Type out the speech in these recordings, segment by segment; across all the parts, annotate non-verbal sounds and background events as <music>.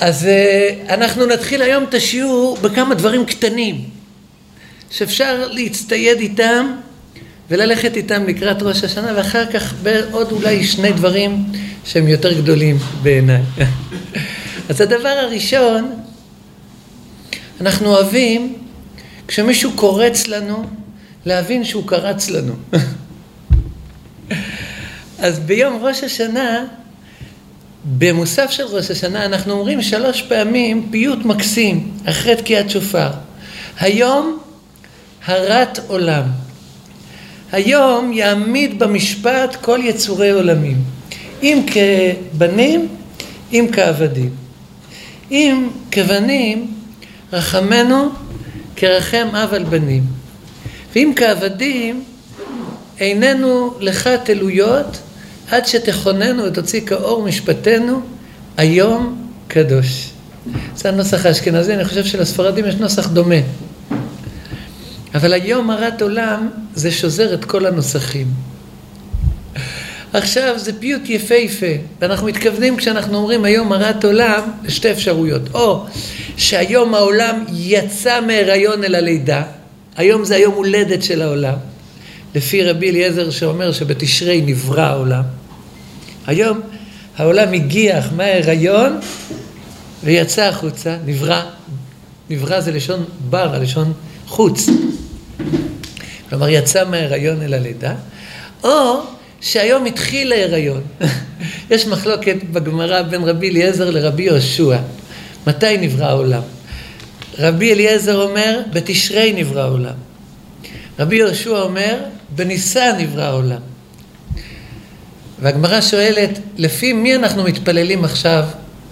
אז אה, אנחנו נתחיל היום את השיעור בכמה דברים קטנים שאפשר להצטייד איתם וללכת איתם לקראת ראש השנה ואחר כך בעוד אולי שני דברים שהם יותר גדולים בעיניי. <laughs> אז הדבר הראשון, אנחנו אוהבים כשמישהו קורץ לנו להבין שהוא קרץ לנו. <laughs> אז ביום ראש השנה במוסף של ראש השנה אנחנו אומרים שלוש פעמים פיוט מקסים אחרי תקיעת שופר. היום הרת עולם. היום יעמיד במשפט כל יצורי עולמים, אם כבנים, אם כעבדים. אם כבנים, רחמנו כרחם אב על בנים. ואם כעבדים, איננו לך תלויות עד שתכוננו ותוציא כאור משפטנו, היום קדוש. זה הנוסח האשכנזי, אני חושב שלספרדים יש נוסח דומה. אבל היום הרת עולם זה שוזר את כל הנוסחים. עכשיו זה פיוט יפהפה, ואנחנו מתכוונים כשאנחנו אומרים היום הרת עולם לשתי אפשרויות. או שהיום העולם יצא מהיריון אל הלידה, היום זה היום הולדת של העולם. לפי רבי אליעזר שאומר שבתשרי נברא העולם. היום העולם הגיח מההיריון ויצא החוצה, נברא, נברא זה לשון בר, הלשון חוץ. כלומר יצא מההיריון אל הלידה, או שהיום התחיל ההיריון. <laughs> יש מחלוקת בגמרא בין רבי אליעזר לרבי יהושע. מתי נברא העולם? רבי אליעזר אומר, בתשרי נברא העולם. רבי יהושע אומר, בניסן נברא העולם. והגמרא שואלת, לפי מי אנחנו מתפללים עכשיו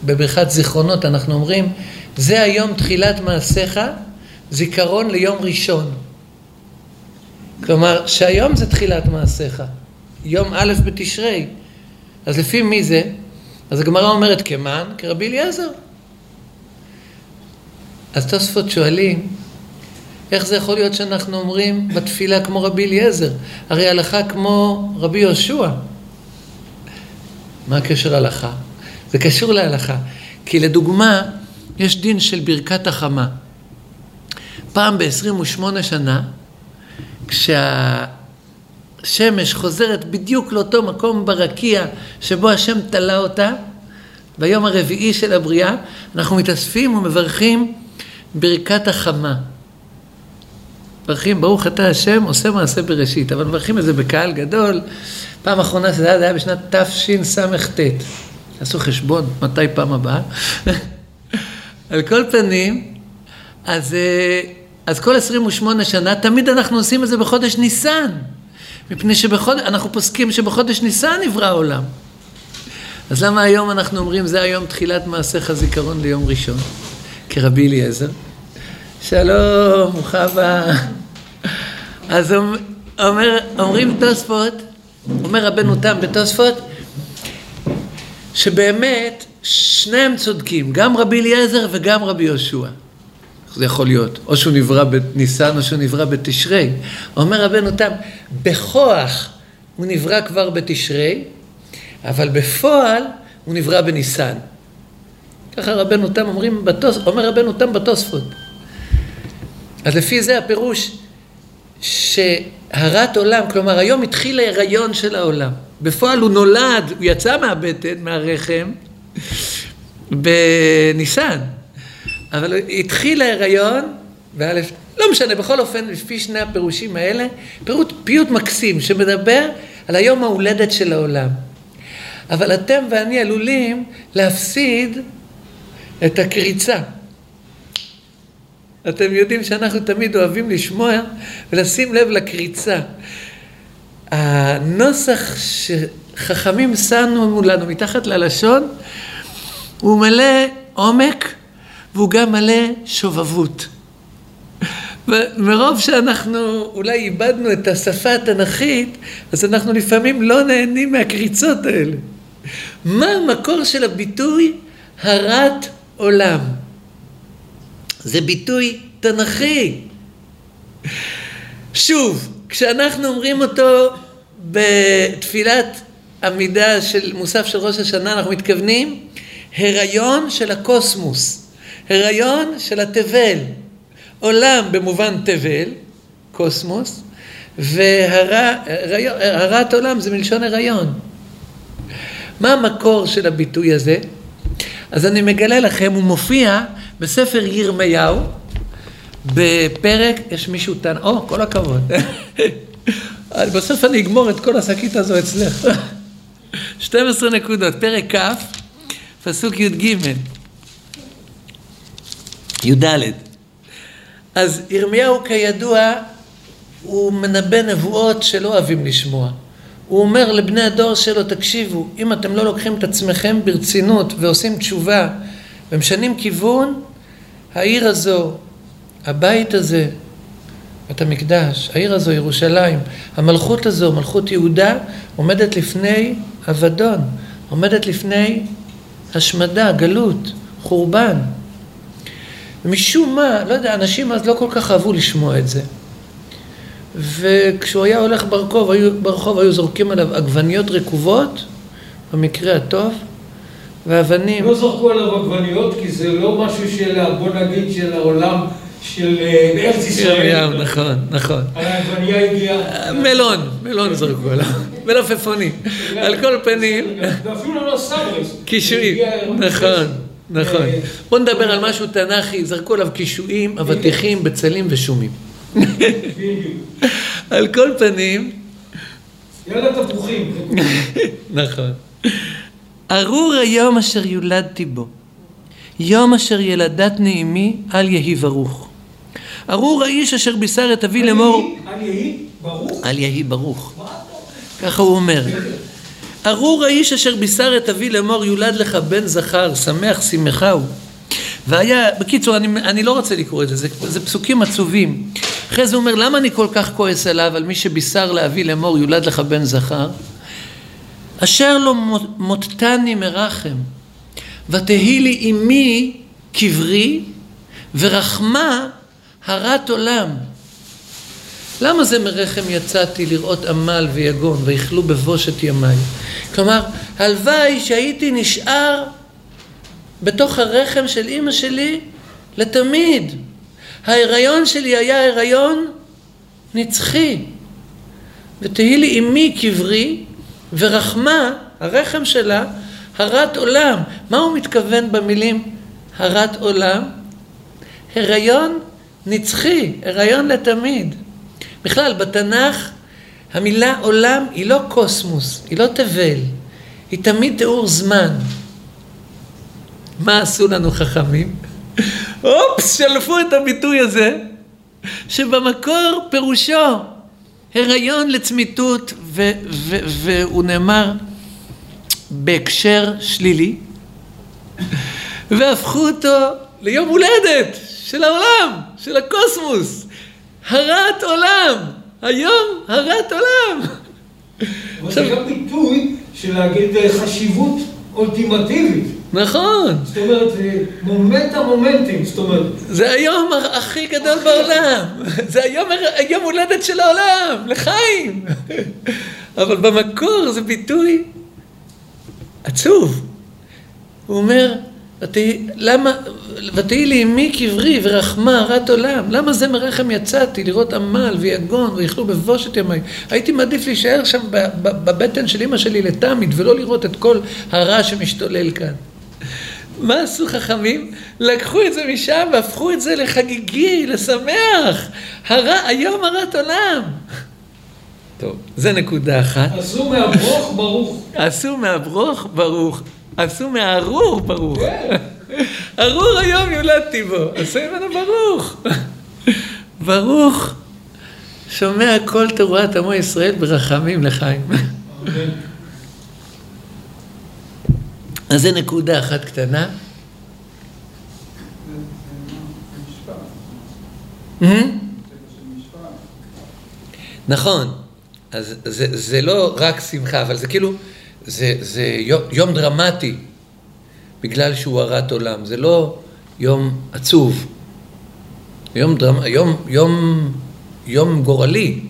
בברכת זיכרונות? אנחנו אומרים, זה היום תחילת מעשיך, זיכרון ליום ראשון. כלומר, שהיום זה תחילת מעשיך, יום א' בתשרי. אז לפי מי זה? אז הגמרא אומרת, כמן? כרבי אליעזר. אז תוספות שואלים, איך זה יכול להיות שאנחנו אומרים בתפילה כמו רבי אליעזר? הרי הלכה כמו רבי יהושע. מה הקשר להלכה? זה קשור להלכה. כי לדוגמה, יש דין של ברכת החמה. פעם ב-28 שנה, כשהשמש חוזרת בדיוק לאותו מקום ברקיע שבו השם תלה אותה, ביום הרביעי של הבריאה, אנחנו מתאספים ומברכים ברכת החמה. מברכים, ברוך אתה השם, עושה מעשה בראשית, אבל מברכים את זה בקהל גדול. פעם אחרונה שזה היה, זה היה בשנת תשס"ט. עשו חשבון מתי פעם הבאה. <laughs> על כל פנים, אז, אה, אז כל 28 שנה, תמיד אנחנו עושים את זה בחודש ניסן. מפני שאנחנו פוסקים שבחודש ניסן נברא העולם. אז למה היום אנחנו אומרים זה היום תחילת מעשיך זיכרון ליום ראשון? כרבי אליעזר. שלום, הבאה. אז אומר, אומרים תוספות, אומר רבנו תם בתוספות, שבאמת שניהם צודקים, גם רבי אליעזר וגם רבי יהושע. זה יכול להיות, או שהוא נברא בניסן או שהוא נברא בתשרי. אומר רבנו תם, בכוח הוא נברא כבר בתשרי, אבל בפועל הוא נברא בניסן. ככה רבנו תם אומרים, בתוס, אומר רבנו תם בתוספות. אז לפי זה הפירוש שהרת עולם, כלומר היום התחיל ההיריון של העולם. בפועל הוא נולד, הוא יצא מהבטן, מהרחם, בניסן. אבל התחיל ההיריון, ואלף, לא משנה, בכל אופן, לפי שני הפירושים האלה, פירוט, פיוט מקסים שמדבר על היום ההולדת של העולם. אבל אתם ואני עלולים להפסיד את הקריצה. אתם יודעים שאנחנו תמיד אוהבים לשמוע ולשים לב לקריצה. הנוסח שחכמים שמו לנו מתחת ללשון הוא מלא עומק והוא גם מלא שובבות. ומרוב שאנחנו אולי איבדנו את השפה התנ"כית, אז אנחנו לפעמים לא נהנים מהקריצות האלה. מה המקור של הביטוי הרת עולם? זה ביטוי תנכי. שוב, כשאנחנו אומרים אותו בתפילת עמידה של מוסף של ראש השנה, אנחנו מתכוונים הריון של הקוסמוס, הריון של התבל, עולם במובן תבל, קוסמוס, והרת עולם זה מלשון הריון. מה המקור של הביטוי הזה? אז אני מגלה לכם, הוא מופיע בספר ירמיהו, בפרק, יש מישהו טען, או, כל הכבוד. <laughs> בסוף אני אגמור את כל השקית הזו אצלך. <laughs> 12 נקודות, פרק כ', פסוק י"ג, י"ד. אז ירמיהו כידוע, הוא מנבא נבואות שלא אוהבים לשמוע. הוא אומר לבני הדור שלו, תקשיבו, אם אתם לא לוקחים את עצמכם ברצינות ועושים תשובה ומשנים כיוון, העיר הזו, הבית הזה, בית המקדש, העיר הזו, ירושלים, המלכות הזו, מלכות יהודה, עומדת לפני אבדון, עומדת לפני השמדה, גלות, חורבן. משום מה, לא יודע, אנשים אז לא כל כך אהבו לשמוע את זה. וכשהוא היה הולך ברחוב, היו, ברחוב היו זורקים עליו עגבניות רקובות, במקרה הטוב, ואבנים... לא זרקו עליו עגבניות, כי זה לא משהו של, בוא נגיד, של העולם של אה, ארץ ישראל. נכון, נכון. העגבנייה הגיעה... מלון, מלון זרקו עליו, מלפפונים. על כל פנים... ואפילו לא סברס. קישואים, נכון. נכון. אה, בוא נדבר על משהו תנ"כי, זרקו עליו קישואים, אבטיחים, בצלים ושומים. על כל פנים... יאללה תפוחים. <laughs> נכון. ארור היום אשר יולדתי בו, יום אשר ילדת נעימי, אל יהי ברוך. ארור האיש אשר בישר את אבי לאמור... אל יהי ברוך? אל יהי ברוך. ככה הוא אומר. ארור האיש אשר בישר את אבי לאמור יולד לך בן זכר, שמח שמחה הוא. והיה, בקיצור, אני, אני לא רוצה לקרוא את זה, זה, זה פסוקים עצובים. אחרי זה הוא אומר, למה אני כל כך כועס עליו, על מי שבישר לאבי לאמור יולד לך בן זכר? אשר לא מותתני מרחם, ותהי לי אמי קברי, ורחמה הרת עולם. למה זה מרחם יצאתי לראות עמל ויגון, ויכלו בבושת ימיי? כלומר, הלוואי שהייתי נשאר בתוך הרחם של אימא שלי לתמיד. ההיריון שלי היה הריון נצחי. ותהי לי אמי קברי, ורחמה, הרחם שלה, הרת עולם. מה הוא מתכוון במילים הרת עולם? הריון נצחי, הריון לתמיד. בכלל, בתנ"ך המילה עולם היא לא קוסמוס, היא לא תבל, היא תמיד תיאור זמן. מה עשו לנו חכמים? אופס, שלפו את הביטוי הזה, שבמקור פירושו הריון לצמיתות, והוא נאמר בהקשר שלילי, והפכו אותו ליום הולדת של העולם, של הקוסמוס, הרת עולם, היום הרת עולם. אבל זה גם ביטוי של להגיד אה, חשיבות אולטימטיבית. נכון. זאת אומרת, מומנט המומנטים, זאת אומרת. זה היום הכי גדול בעולם. זה היום, היום הולדת של העולם, לחיים. אבל במקור זה ביטוי עצוב. הוא אומר, ותהי לי אמי קברי ורחמה הרת עולם, למה זה מרחם יצאתי לראות עמל ויגון ויכלו בבושת ימיי? הייתי מעדיף להישאר שם בבטן של אמא שלי לתמיד ולא לראות את כל הרע שמשתולל כאן. מה עשו חכמים? לקחו את זה משם והפכו את זה לחגיגי, לשמח. הר... היום הרת עולם. טוב, זה נקודה אחת. עשו מהברוך ברוך. עשו מהברוך ברוך. עשו מהארור ברוך. ארור היום יולדתי בו, עשו ממנו ברוך. ברוך שומע כל תרועת עמו ישראל ברחמים לחיים. אז זה נקודה אחת קטנה. נכון, אז זה, זה לא רק שמחה, אבל זה כאילו, זה, זה יום, יום דרמטי, בגלל שהוא הרת עולם, זה לא יום עצוב, יום, דרמ, יום, יום, יום גורלי,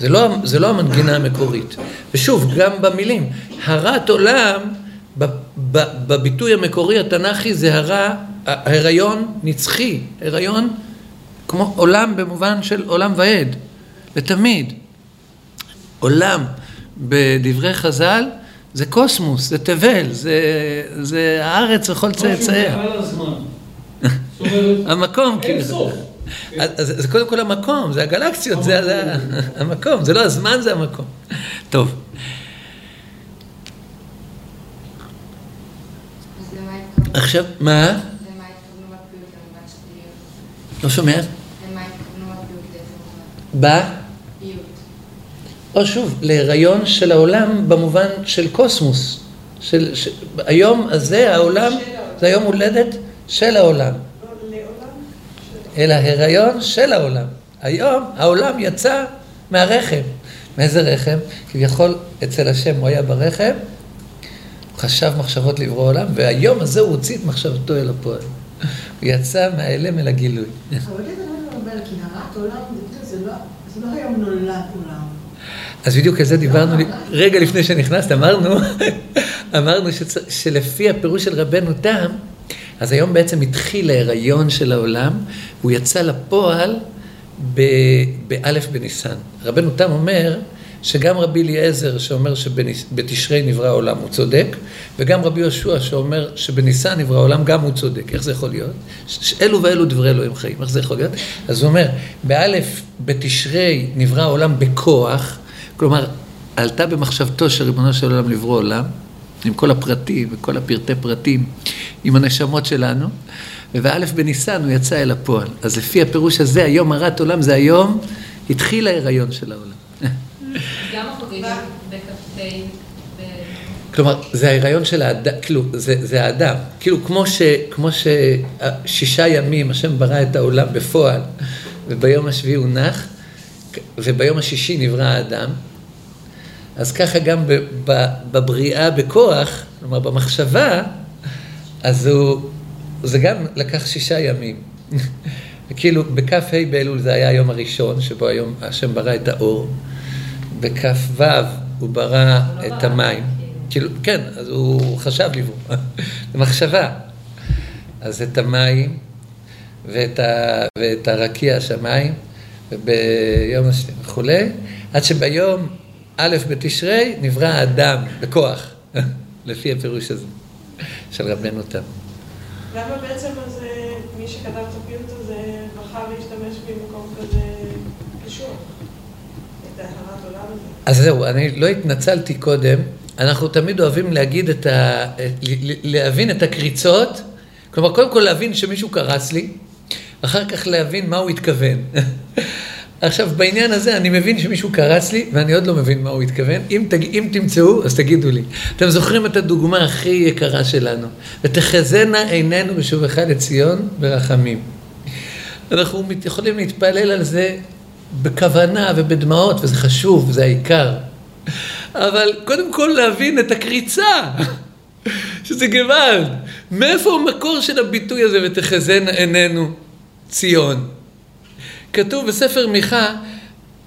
זה לא, זה לא המנגינה המקורית. ושוב, גם במילים, הרת עולם, בביטוי המקורי התנ"כי זה הרע, ההיריון נצחי, הריון כמו עולם במובן של עולם ועד, לתמיד. עולם בדברי חז"ל זה קוסמוס, זה תבל, זה, זה הארץ וכל צאצאיה. <laughs> המקום, כאילו. אז זה קודם כל המקום, זה הגלקסיות, זה המקום, זה לא הזמן, זה המקום. טוב. עכשיו, מה? לא שומע? ב? או שוב, להיריון של העולם במובן של קוסמוס. של, ש... היום הזה, העולם, זה היום הולדת של העולם. אלא הריון של העולם. היום העולם יצא מהרחם. מאיזה רחם? כביכול אצל השם הוא היה ברחם, הוא חשב מחשבות לברוא עולם, והיום הזה הוא הוציא את מחשבתו אל הפועל. הוא יצא מהאלם אל הגילוי. אבל זה אומר, כי הרת עולם זה לא, לא היום נולד עולם. אז בדיוק על זה דיברנו רגע לפני שנכנסת, אמרנו, <laughs> אמרנו שלפי הפירוש של רבנו תם, אז היום בעצם התחיל ההיריון של העולם, הוא יצא לפועל באלף בניסן. רבנו תם אומר שגם רבי אליעזר שאומר שבתשרי נברא העולם הוא צודק, וגם רבי יהושע שאומר שבניסן נברא העולם גם הוא צודק. איך זה יכול להיות? אלו ואלו דברי אלוהים חיים, איך זה יכול להיות? אז הוא אומר, באלף בתשרי נברא העולם בכוח, כלומר, עלתה במחשבתו של ריבונו של עולם לברוא עולם, עם כל הפרטים וכל הפרטי פרטים, עם הנשמות שלנו, ובאלף בניסן הוא יצא אל הפועל. אז לפי הפירוש הזה, היום הרת עולם זה היום, התחיל ההיריון של העולם. גם החוגגים בכ"ט כלומר, זה ההיריון של האדם, כאילו, זה, זה האדם. כאילו, כמו, ש, כמו ששישה ימים השם ברא את העולם בפועל, וביום השביעי הוא נח, וביום השישי נברא האדם, אז ככה גם בבריאה בכוח, כלומר במחשבה, אז הוא, זה גם לקח שישה ימים. <laughs> כאילו, בכ"ה באלול זה היה היום הראשון, שבו היום השם ברא את האור. בכ"ו הוא ברא את המים. כאילו, כן, אז הוא חשב לברוא. <laughs> זה מחשבה. אז את המים ואת, ה, ואת הרקיע השמיים, וביום השני וכולי, עד שביום א' בתשרי נברא האדם בכוח, <laughs> לפי הפירוש הזה של רבנו תם. למה בעצם אז מי שכתב את הפיוט הזה בחר להשתמש במקום כזה קשור? את ההערת עולם הזה? אז זהו, אני לא התנצלתי קודם. אנחנו תמיד אוהבים להגיד את ה... להבין את הקריצות. כלומר, קודם כל להבין שמישהו קרץ לי, אחר כך להבין מה הוא התכוון. <laughs> עכשיו, בעניין הזה אני מבין שמישהו קרץ לי, ואני עוד לא מבין מה הוא התכוון. אם, תג... אם תמצאו, אז תגידו לי. אתם זוכרים את הדוגמה הכי יקרה שלנו? ותחזינה עינינו בשובך לציון ברחמים. אנחנו יכולים להתפלל על זה בכוונה ובדמעות, וזה חשוב, זה העיקר. אבל קודם כל להבין את הקריצה, <laughs> שזה גוואלד. מאיפה המקור של הביטוי הזה, ותחזינה עינינו ציון? כתוב בספר מיכה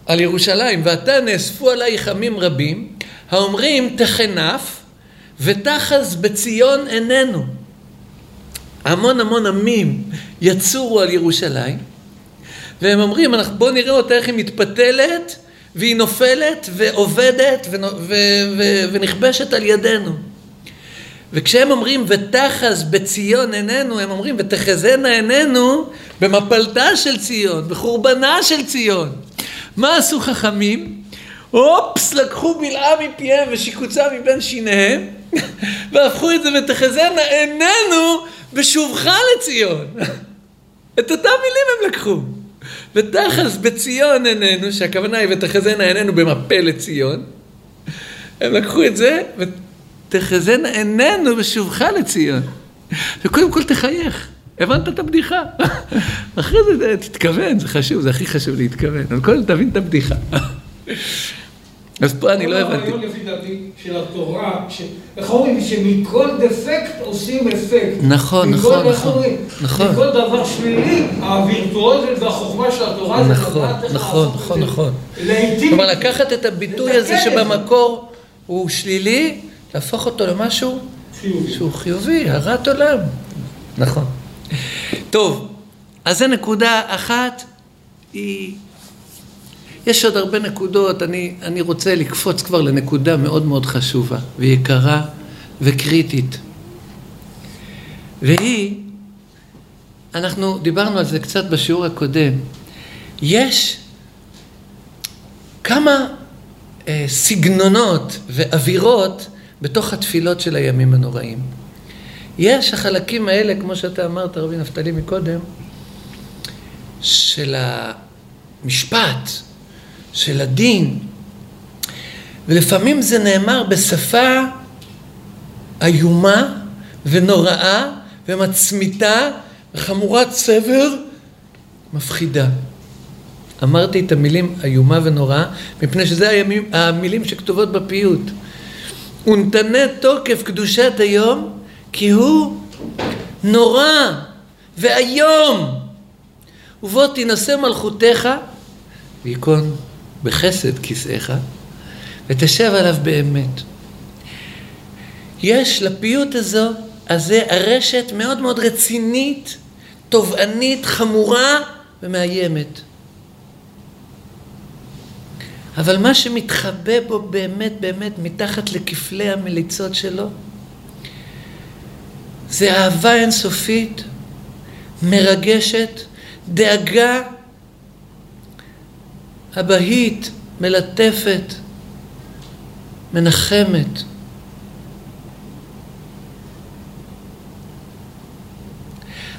על ירושלים, ועתה נאספו עלייך עמים רבים, האומרים תחנף ותחז בציון עינינו. המון המון עמים יצורו על ירושלים, והם אומרים, בואו נראה אותה איך היא מתפתלת, והיא נופלת ועובדת ונכבשת על ידינו. וכשהם אומרים ותחז בציון עינינו, הם אומרים ותחזינה עינינו במפלתה של ציון, בחורבנה של ציון. מה עשו חכמים? אופס, לקחו בלעה מפיהם ושיקוצה מבין שיניהם, <laughs> והפכו את זה ותחזינה עינינו בשובך לציון. <laughs> את אותם מילים הם לקחו. ותחז בציון עינינו, שהכוונה היא ותחזינה עינינו במפה לציון, הם לקחו את זה תחזינה עינינו בשובך לציון. וקודם כל תחייך. הבנת את הבדיחה. <laughs> אחרי זה תתכוון, זה חשוב, זה הכי חשוב להתכוון. אבל קודם תבין את הבדיחה. <laughs> אז פה אני לא הבנתי. כל הרעיון לפי דעתי של התורה, איך אומרים, שמכל דפקט עושים אפקט. נכון, נכון, נכון? נכון. מכל דבר שלילי, הווירטואוזיות והחוכמה של התורה זה נכון, לדעת איך נכון, נכון. נכון. לעיתים... כלומר, לקחת את הביטוי הזה. שבמקור הוא שלילי, להפוך אותו למשהו חיובי. שהוא חיובי, הרת עולם. נכון. טוב, אז זו נקודה אחת, היא... יש עוד הרבה נקודות, אני, אני רוצה לקפוץ כבר לנקודה מאוד מאוד חשובה ויקרה וקריטית. והיא, אנחנו דיברנו על זה קצת בשיעור הקודם, יש כמה אה, סגנונות ואווירות בתוך התפילות של הימים הנוראים. יש החלקים האלה, כמו שאתה אמרת, רבי נפתלי מקודם, של המשפט, של הדין, ולפעמים זה נאמר בשפה איומה ונוראה ומצמיתה וחמורת סבר מפחידה. אמרתי את המילים איומה ונוראה, מפני שזה הימים, המילים שכתובות בפיוט. ונתנה תוקף קדושת היום, כי הוא נורא ואיום. ובוא תינשא מלכותך, וייכון בחסד כיסאיך, ותשב עליו באמת. יש לפיוט הזו, הזה הרשת מאוד מאוד רצינית, תובענית, חמורה ומאיימת. אבל מה שמתחבא בו באמת באמת מתחת לכפלי המליצות שלו, זה אהבה אינסופית, מרגשת, דאגה אבהית, מלטפת, מנחמת.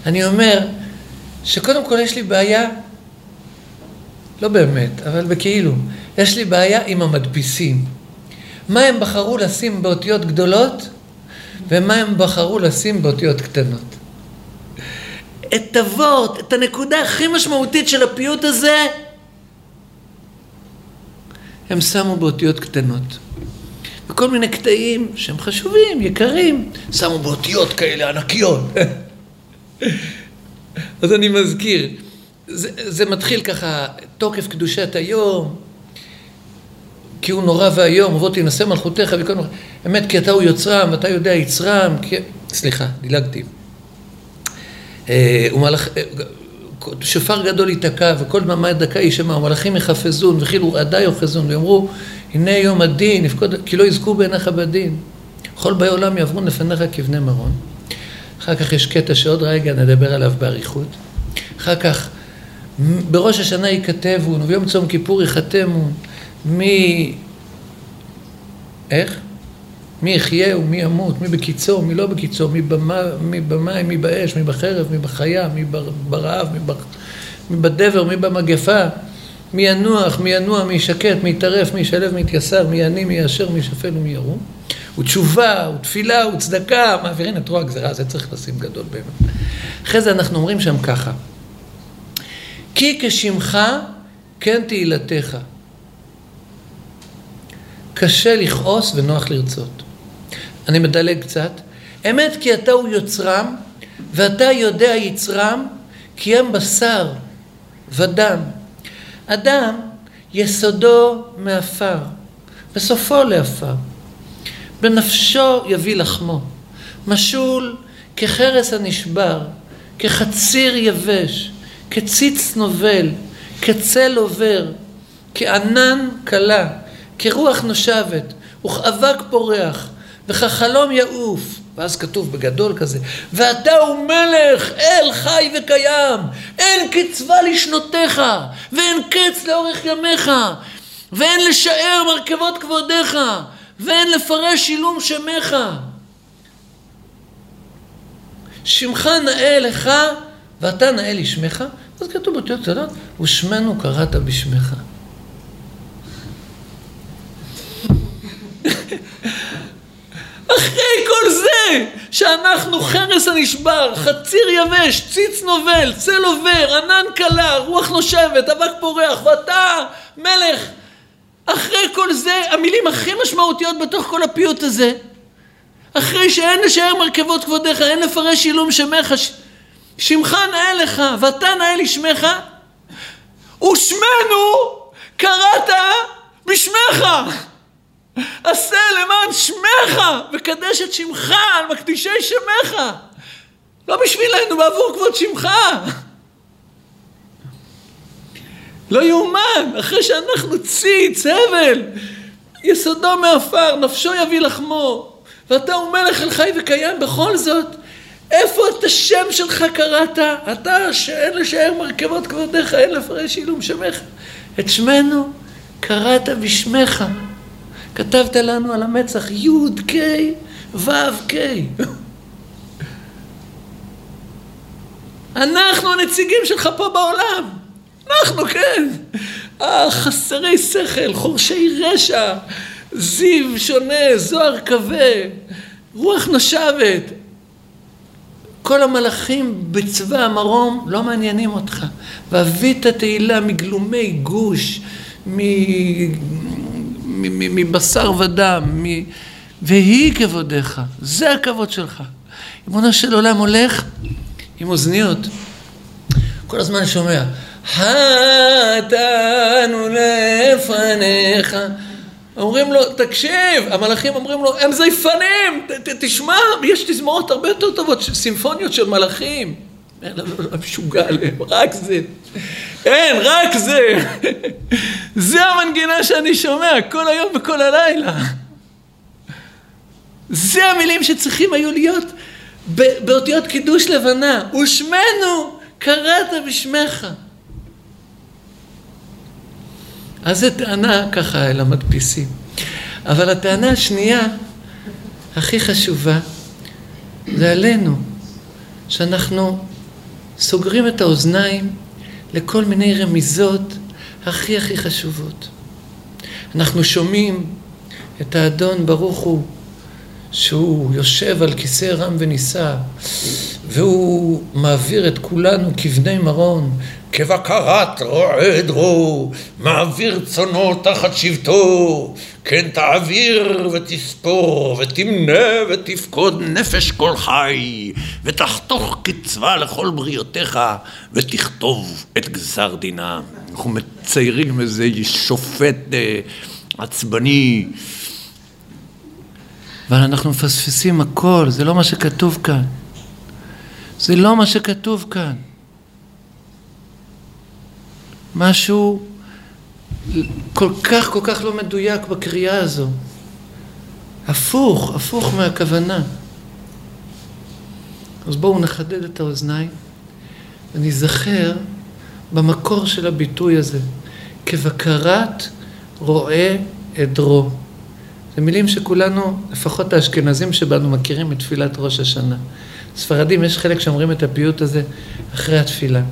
אני אומר שקודם כל יש לי בעיה, לא באמת, אבל בכאילו, יש לי בעיה עם המדפיסים. מה הם בחרו לשים באותיות גדולות ומה הם בחרו לשים באותיות קטנות. את הוורט, את הנקודה הכי משמעותית של הפיוט הזה, הם שמו באותיות קטנות. וכל מיני קטעים שהם חשובים, יקרים, שמו באותיות כאלה ענקיות. <laughs> אז אני מזכיר, זה, זה מתחיל ככה, תוקף קדושת היום, כי הוא נורא ואיום, ובוא תנשא מלכותך וכל מיני... אמת, כי אתה הוא יוצרם, ואתה יודע יצרם, כי... סליחה, דילגתי. אה, ומלאך... אה, שופר גדול ייתקע, וכל דממה דקה יישמע, ומלאכים יחפזון, וכאילו רעדה יאחזון, ויאמרו, הנה יום הדין, יפקוד, כי לא יזכו בעיניך בדין. כל באי עולם יעברו לפניך כבני מרון. אחר כך יש קטע שעוד רגע נדבר עליו באריכות. אחר כך, בראש השנה ייכתבון, וביום צום כיפור ייחתמו, מי... איך? מי יחיה ומי ימות, מי בקיצור, מי לא בקיצור, מי, במה, מי במים, מי באש, מי בחרב, מי בחיה, מי ברעב, מי, בח... מי בדבר, מי במגפה, מי ינוח, מי ינוע, מי ישקט, מי יטרף, מי ישלב, מי יתייסר, מי יעני, מי יאשר, מי ישפל ומי ירום. ותשובה, ותפילה, וצדקה, מעבירים את רוע הגזירה, זה צריך לשים גדול באמת. אחרי זה אנחנו אומרים שם ככה, כי כשמך כן תהילתך. קשה לכעוס ונוח לרצות. אני מדלג קצת. אמת כי אתה הוא יוצרם, ואתה יודע יצרם, כי הם בשר ודם. אדם יסודו מעפר, וסופו לעפר. בנפשו יביא לחמו. משול כחרס הנשבר, כחציר יבש, כציץ נובל, כצל עובר, כענן קלה. כרוח נושבת, וכאבק פורח, וכחלום יעוף. ואז כתוב בגדול כזה, ואתה הוא מלך, אל חי וקיים, אין קצבה לשנותיך, ואין קץ לאורך ימיך, ואין לשער מרכבות כבודיך, ואין לפרש שילום שמך. שמך נאה לך, ואתה נאה לשמך. אז כתוב באותיות קטנות, ושמנו קראת בשמך. אחרי כל זה, שאנחנו חרס הנשבר, חציר יבש, ציץ נובל, צל עובר, ענן קלה, רוח נושבת, אבק פורח, ואתה מלך אחרי כל זה, המילים הכי משמעותיות בתוך כל הפיוט הזה, אחרי שאין לשער מרכבות כבודיך, אין לפרש שילום שמך. שמך נאה לך, ואתה נאה לשמך, ושמנו קראת בשמך. עשה למען שמך, וקדש את שמך על מקדישי שמך. לא בשבילנו, בעבור כבוד שמך. לא יאומן, אחרי שאנחנו ציץ, הבל, יסודו מעפר, נפשו יביא לחמו, ואתה הוא מלך אל חי וקיים בכל זאת. איפה את השם שלך קראת? אתה שאין לשער מרכבות כבודיך, אין לפרש עילום שמך. את שמנו קראת בשמך. כתבת לנו על המצח י' ק' ו' ק'. אנחנו הנציגים שלך פה בעולם. אנחנו, כן. חסרי שכל, חורשי רשע, זיו שונה, זוהר כבה, רוח נשבת. כל המלאכים בצבא המרום לא מעניינים אותך. ואבית תהילה מגלומי גוש, מבשר ודם, והיא כבודיך, זה הכבוד שלך. אמונו של עולם הולך עם אוזניות, כל הזמן שומע, חטאנו לפניך. אומרים לו, תקשיב, המלאכים אומרים לו, הם זייפנים, ת, ת, תשמע, יש תזמורות הרבה יותר טובות, סימפוניות של מלאכים. משוגע עליהם, רק זה. אין, רק זה. <laughs> זה המנגינה שאני שומע כל היום וכל הלילה. זה המילים שצריכים היו להיות באותיות קידוש לבנה. ושמנו קראת בשמך. אז זו טענה ככה אל המדפיסים. אבל הטענה השנייה, הכי חשובה, זה עלינו, שאנחנו סוגרים את האוזניים לכל מיני רמיזות הכי הכי חשובות. אנחנו שומעים את האדון ברוך הוא, שהוא יושב על כיסא רם ונישא, והוא מעביר את כולנו כבני מרון, כבקרת רועה דרו, מעביר צונו תחת שבטו, כן תעביר ותספור, ותמנה ותפקוד נפש כל חי, ותחתוך קצבה לכל בריאותיך, ותכתוב את גזר דינה. אנחנו מציירים איזה שופט אה, עצבני, אבל אנחנו מפספסים הכל, זה לא מה שכתוב כאן. זה לא מה שכתוב כאן. משהו כל כך כל כך לא מדויק בקריאה הזו. הפוך, הפוך מהכוונה. אז בואו נחדד את האוזניים וניזכר במקור של הביטוי הזה, כבקרת רועה עדרו. זה מילים שכולנו, לפחות האשכנזים שבנו, מכירים את תפילת ראש השנה. ספרדים, יש חלק שאומרים את הפיוט הזה אחרי התפילה.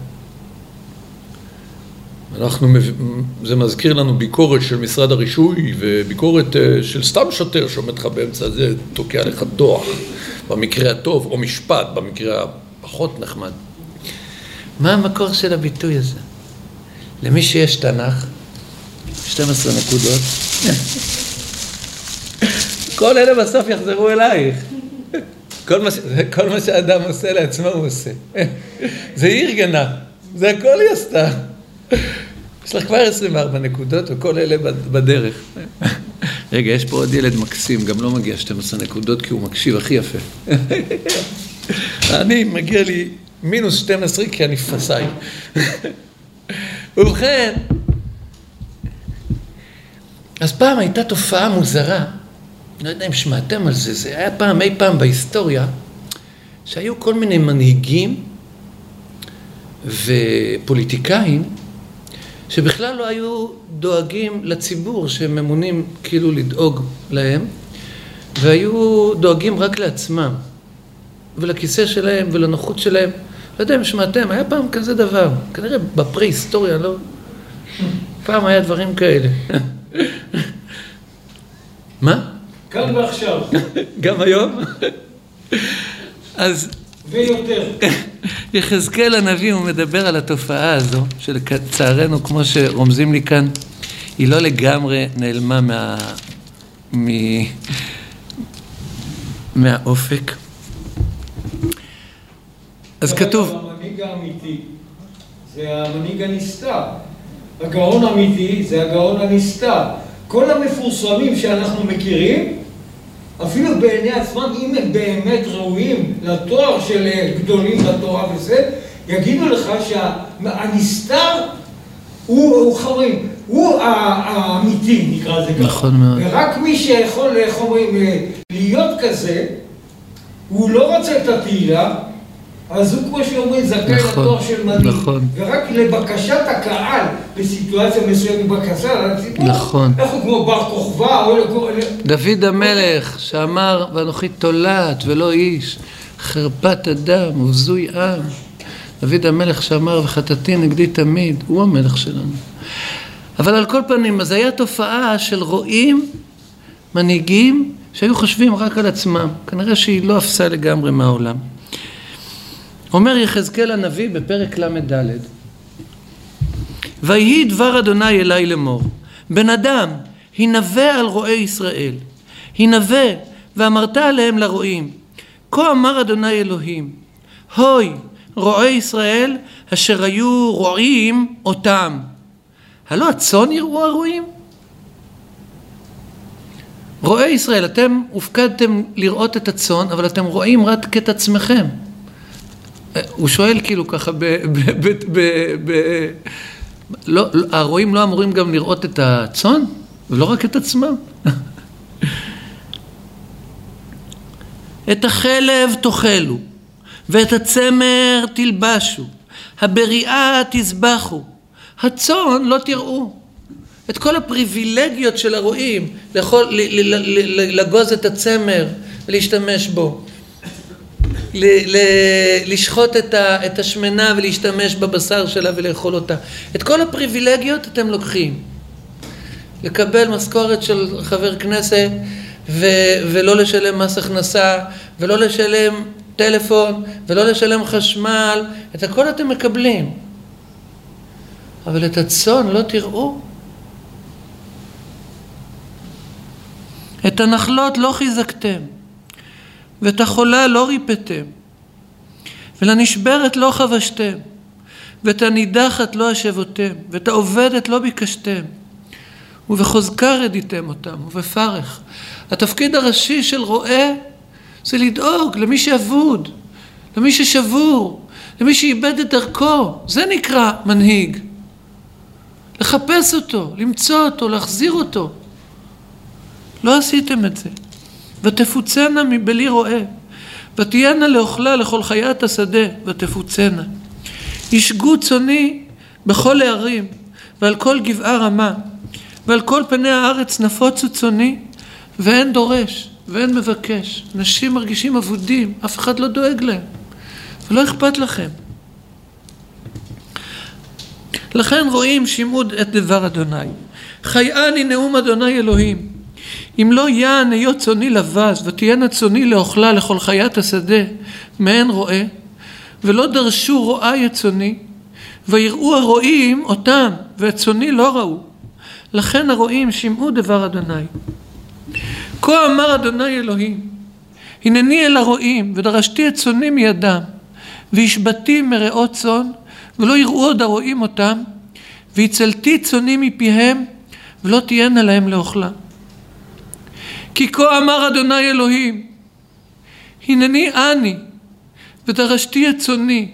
אנחנו, זה מזכיר לנו ביקורת של משרד הרישוי וביקורת אה, של סתם שוטר שעומד לך באמצע זה, תוקע לך דוח במקרה הטוב, או משפט במקרה הפחות נחמד. מה המקור של הביטוי הזה? למי שיש תנ"ך, 12 נקודות, <laughs> כל אלה בסוף יחזרו אלייך. כל מה, כל מה שאדם עושה לעצמו הוא עושה. זה היא ארגנה, זה הכל היא עשתה. יש לך כבר 24 נקודות, וכל אלה בדרך. רגע, יש פה עוד ילד מקסים, גם לא מגיע 12 נקודות, כי הוא מקשיב הכי יפה. אני, מגיע לי מינוס 12 כי אני פסאי. ובכן, אז פעם הייתה תופעה מוזרה, לא יודע אם שמעתם על זה, זה היה פעם, אי פעם בהיסטוריה, שהיו כל מיני מנהיגים ופוליטיקאים שבכלל לא היו דואגים לציבור שהם ממונים כאילו לדאוג להם, והיו דואגים רק לעצמם, ולכיסא שלהם ולנוחות שלהם. לא יודע אם שמעתם, היה פעם כזה דבר, כנראה בפרה-היסטוריה, לא? פעם היה דברים כאלה. <laughs> מה? כאן ועכשיו. <laughs> גם היום? אז... ויותר. <laughs> יחזקאל הנביא, הוא מדבר על התופעה הזו, שלצערנו, כמו שרומזים לי כאן, היא לא לגמרי נעלמה מה... מ... מהאופק. אז כתוב... המנהיג האמיתי זה המנהיג הנסתר. הגאון האמיתי זה הגאון הנסתר. כל המפורסמים שאנחנו מכירים, אפילו בעיני עצמם, אם הם באמת ראויים לתואר של גדולים בתורה וזה, יגידו לך שהנסתר הוא, הוא חומרים, הוא האמיתי נקרא לזה ככה. נכון מאוד. ורק מי שיכול, איך אומרים, להיות כזה, הוא לא רוצה את התהילה, אז הוא כמו שאומרים זכאי נכון, לתואר של מנהיג. נכון. ורק לבקשת הקהל בסיטואציה מסוימת בבקשה לציבור. נכון. הוא כמו בר כוכבא או לכל... דוד המלך שאמר ואנוכי תולעת ולא איש חרפת אדם ובזוי עם דוד המלך שאמר וחטאתי נגדי תמיד הוא המלך שלנו אבל על כל פנים אז היה תופעה של רועים מנהיגים שהיו חושבים רק על עצמם כנראה שהיא לא אפסה לגמרי מהעולם אומר יחזקאל הנביא בפרק ל"ד ויהי דבר אדוני אלי לאמור בן אדם הנבא על רועי ישראל הנבא ואמרת עליהם לרועים כה אמר אדוני אלוהים הוי רועי ישראל אשר היו רועים אותם הלא הצאן יראו הרועים? רועי ישראל, אתם הופקדתם לראות את הצאן, אבל אתם רואים רק את עצמכם. הוא שואל כאילו ככה, ב, ב, ב, ב, ב, לא, הרועים לא אמורים גם לראות את הצאן? ולא רק את עצמם? <laughs> את החלב תאכלו, ואת הצמר תלבשו, הבריאה תזבחו, הצאן לא תראו. את כל הפריבילגיות של הרועים, לגוז את הצמר ולהשתמש בו, לשחוט את השמנה ולהשתמש בבשר שלה ולאכול אותה. את כל הפריבילגיות אתם לוקחים. לקבל משכורת של חבר כנסת ו- ולא לשלם מס הכנסה ולא לשלם טלפון ולא לשלם חשמל, את הכל אתם מקבלים. אבל את הצאן לא תראו. את הנחלות לא חיזקתם, ואת החולה לא ריפאתם, ולנשברת לא חבשתם, ואת הנידחת לא השבותם, ואת העובדת לא ביקשתם, ובחוזקה רדיתם אותם, ובפרך. התפקיד הראשי של רועה זה לדאוג למי שאבוד, למי ששבור, למי שאיבד את דרכו, זה נקרא מנהיג. לחפש אותו, למצוא אותו, להחזיר אותו. לא עשיתם את זה. ותפוצנה מבלי רועה, ותהיינה לאוכלה לכל חיית השדה, ותפוצנה. ישגו צוני בכל הערים, ועל כל גבעה רמה, ועל כל פני הארץ נפוצו צוני, ואין דורש, ואין מבקש. נשים מרגישים אבודים, אף אחד לא דואג להם, ולא אכפת לכם. לכן רואים שימוד את דבר אדוני. חייאני נאום אדוני אלוהים. אם לא יען היות צוני לבז ותהיינה צוני לאוכלה לכל חיית השדה מעין רועה. ולא דרשו רועי את צוני ויראו הרועים אותם ואת צוני לא ראו. לכן הרועים שמעו דבר אדוני. כה אמר אדוני אלוהים הנני אל הרועים ודרשתי את צוני מידם והשבתי מרעות צאן ולא יראו עוד הרועים אותם והצלתי צוני מפיהם ולא תהיינה להם לאוכלה כי כה אמר אדוני אלוהים, הנני אני, ודרשתי את צוני,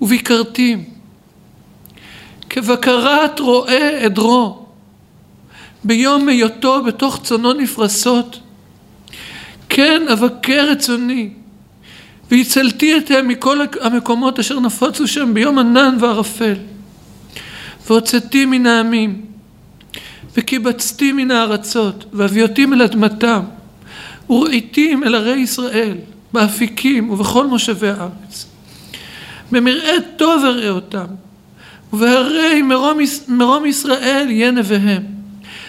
וביקרתים. כבקרת רועה עדרו, ביום היותו בתוך צונו נפרסות, כן אבקר את צוני, והצלתי אתם מכל המקומות אשר נפוצו שם ביום ענן וערפל, והוצאתי מן העמים, וקיבצתי מן הארצות, והביאותים אל אדמתם, וראיתים אל ערי ישראל, באפיקים ובכל מושבי הארץ. במראה טוב אראה אותם, ובהרי מרום, מרום ישראל יהיה נביהם.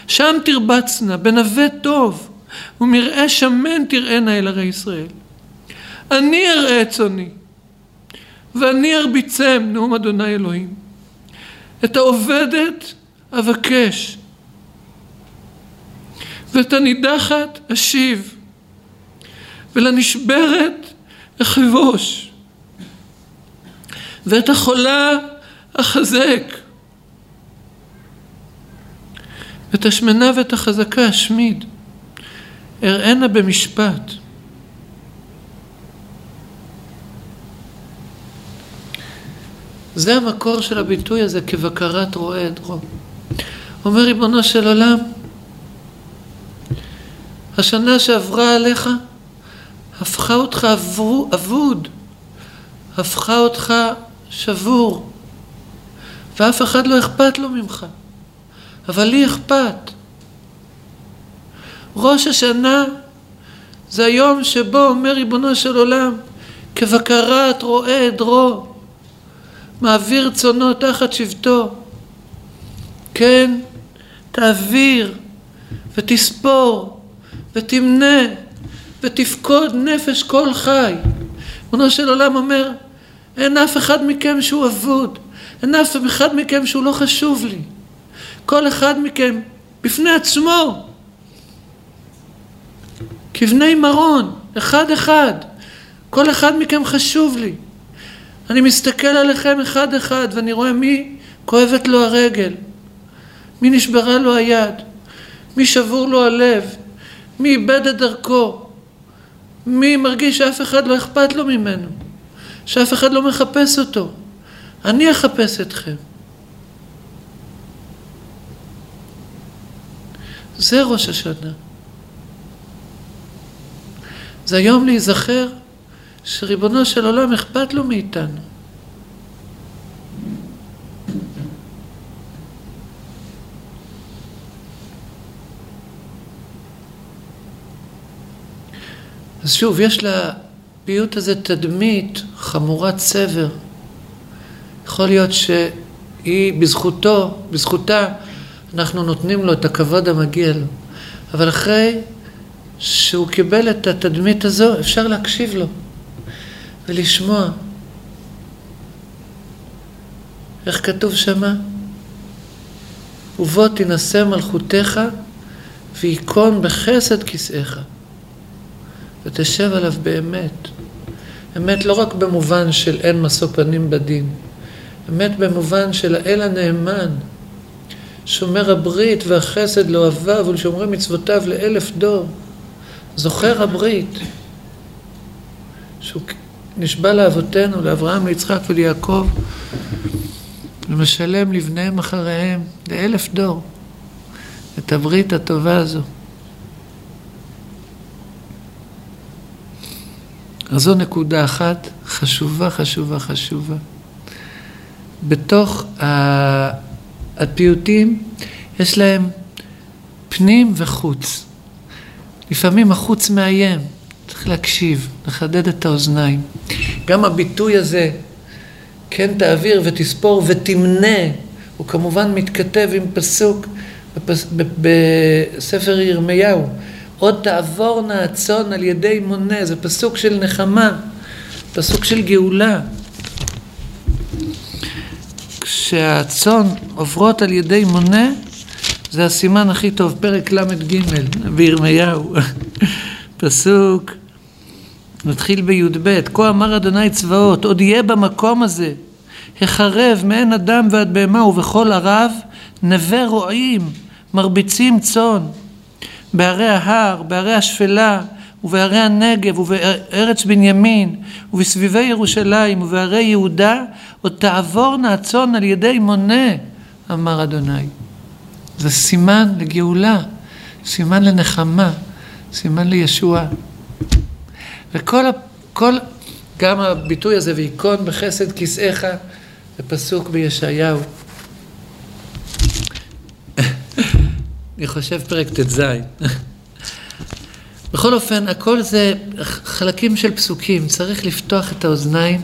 שם תרבצנה, בנווה טוב, ומראה שמן תראינה אל ערי ישראל. אני אראה את צוני, ואני ארביצם, נאום אדוני אלוהים. את העובדת אבקש, ואת הנידחת אשיב, ולנשברת אחבוש, ואת החולה אחזק, ואת השמנה ואת החזקה אשמיד, אראנה במשפט. זה המקור של הביטוי הזה, כבקרת רועה עדרו. אומר ריבונו של עולם, השנה שעברה עליך הפכה אותך אבוד, הפכה אותך שבור, ואף אחד לא אכפת לו ממך, אבל לי אכפת. ראש השנה זה היום שבו אומר ריבונו של עולם, כבקרת רועה עדרו, מעביר צונו תחת שבטו. כן, תעביר ותספור ותמנה ותפקוד נפש כל חי. ריבונו של עולם אומר, אין אף אחד מכם שהוא אבוד, אין אף אחד מכם שהוא לא חשוב לי. כל אחד מכם בפני עצמו, כבני מרון, אחד אחד, כל אחד מכם חשוב לי. אני מסתכל עליכם אחד אחד ואני רואה מי כואבת לו הרגל, מי נשברה לו היד, מי שבור לו הלב, מי איבד את דרכו, מי מרגיש שאף אחד לא אכפת לו ממנו, שאף אחד לא מחפש אותו. אני אחפש אתכם. זה ראש השנה. זה היום להיזכר שריבונו של עולם אכפת לו מאיתנו. אז שוב, יש לפיוט הזה תדמית חמורת סבר. יכול להיות שהיא בזכותו, בזכותה, אנחנו נותנים לו את הכבוד המגיע לו. אבל אחרי שהוא קיבל את התדמית הזו, אפשר להקשיב לו. ולשמוע. איך כתוב שמה? ובוא תינשא מלכותך וייכון בחסד כיסאיך ותשב עליו באמת. אמת לא רק במובן של אין משוא פנים בדין, אמת במובן של האל הנאמן, שומר הברית והחסד לאוהביו ולשומרי מצוותיו לאלף דור, זוכר הברית, שהוא נשבע לאבותינו, לאברהם, ליצחק וליעקב, ומשלם לבניהם אחריהם, לאלף דור, את הברית הטובה הזו. אז זו נקודה אחת חשובה, חשובה, חשובה. בתוך הפיוטים יש להם פנים וחוץ. לפעמים החוץ מאיים, צריך להקשיב, לחדד את האוזניים. גם הביטוי הזה, כן תעביר ותספור ותמנה, הוא כמובן מתכתב עם פסוק בספר ירמיהו. עוד תעבורנה הצאן על ידי מונה, זה פסוק של נחמה, פסוק של גאולה. כשהצאן עוברות על ידי מונה, זה הסימן הכי טוב, פרק ל"ג בירמיהו, <laughs> פסוק נתחיל בי"ב, כה אמר אדוני צבאות, עוד יהיה במקום הזה, החרב מעין אדם ועד בהמה ובכל ערב, נווה רועים, מרביצים צאן, בערי ההר, בערי השפלה, ובערי הנגב, ובארץ בנימין, ובסביבי ירושלים, ובערי יהודה, עוד תעבורנה הצאן על ידי מונה, אמר אדוני. זה סימן לגאולה, סימן לנחמה, סימן לישועה. וכל, כל, גם הביטוי הזה, וייכון בחסד כיסאיך, זה פסוק בישעיהו. חושב פרק ט"ז. בכל אופן, הכל זה חלקים של פסוקים, צריך לפתוח את האוזניים.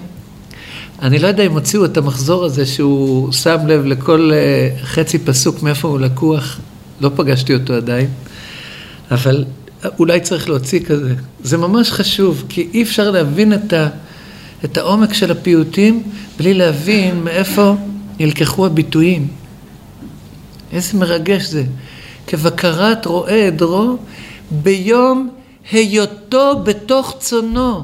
אני לא יודע אם הוציאו את המחזור הזה שהוא שם לב לכל אה, חצי פסוק מאיפה הוא לקוח, לא פגשתי אותו עדיין, אבל אולי צריך להוציא כזה. זה ממש חשוב, כי אי אפשר להבין את, ה, את העומק של הפיוטים בלי להבין מאיפה נלקחו הביטויים. איזה מרגש זה. כבקרת רועה עדרו ביום היותו בתוך צונו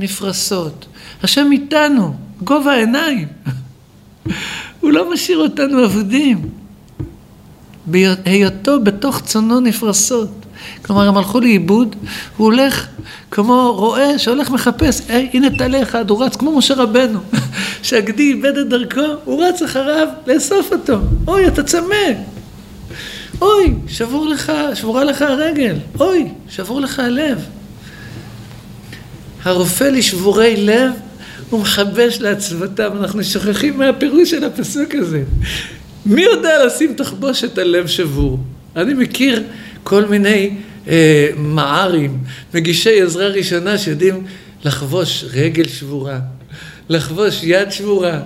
נפרסות. השם איתנו, גובה העיניים. <laughs> הוא לא משאיר אותנו אבודים. בהיותו בתוך צונו נפרסות. כלומר, הם הלכו לאיבוד, הוא הולך כמו רועה שהולך מחפש, היי, הנה טלה אחד, הוא רץ כמו משה רבנו, <laughs> שהגדי איבד את דרכו, הוא רץ אחריו לאסוף אותו. אוי, אתה צמא. אוי, שבור לך, שבורה לך הרגל. אוי, שבור לך הלב. הרופא לשבורי לב הוא מחבש לעצבותם. אנחנו שוכחים מהפירוש של הפסוק הזה. מי יודע לשים תחבושת על לב שבור? אני מכיר כל מיני אה, מערים, מגישי עזרה ראשונה שיודעים לחבוש רגל שבורה, לחבוש יד שבורה.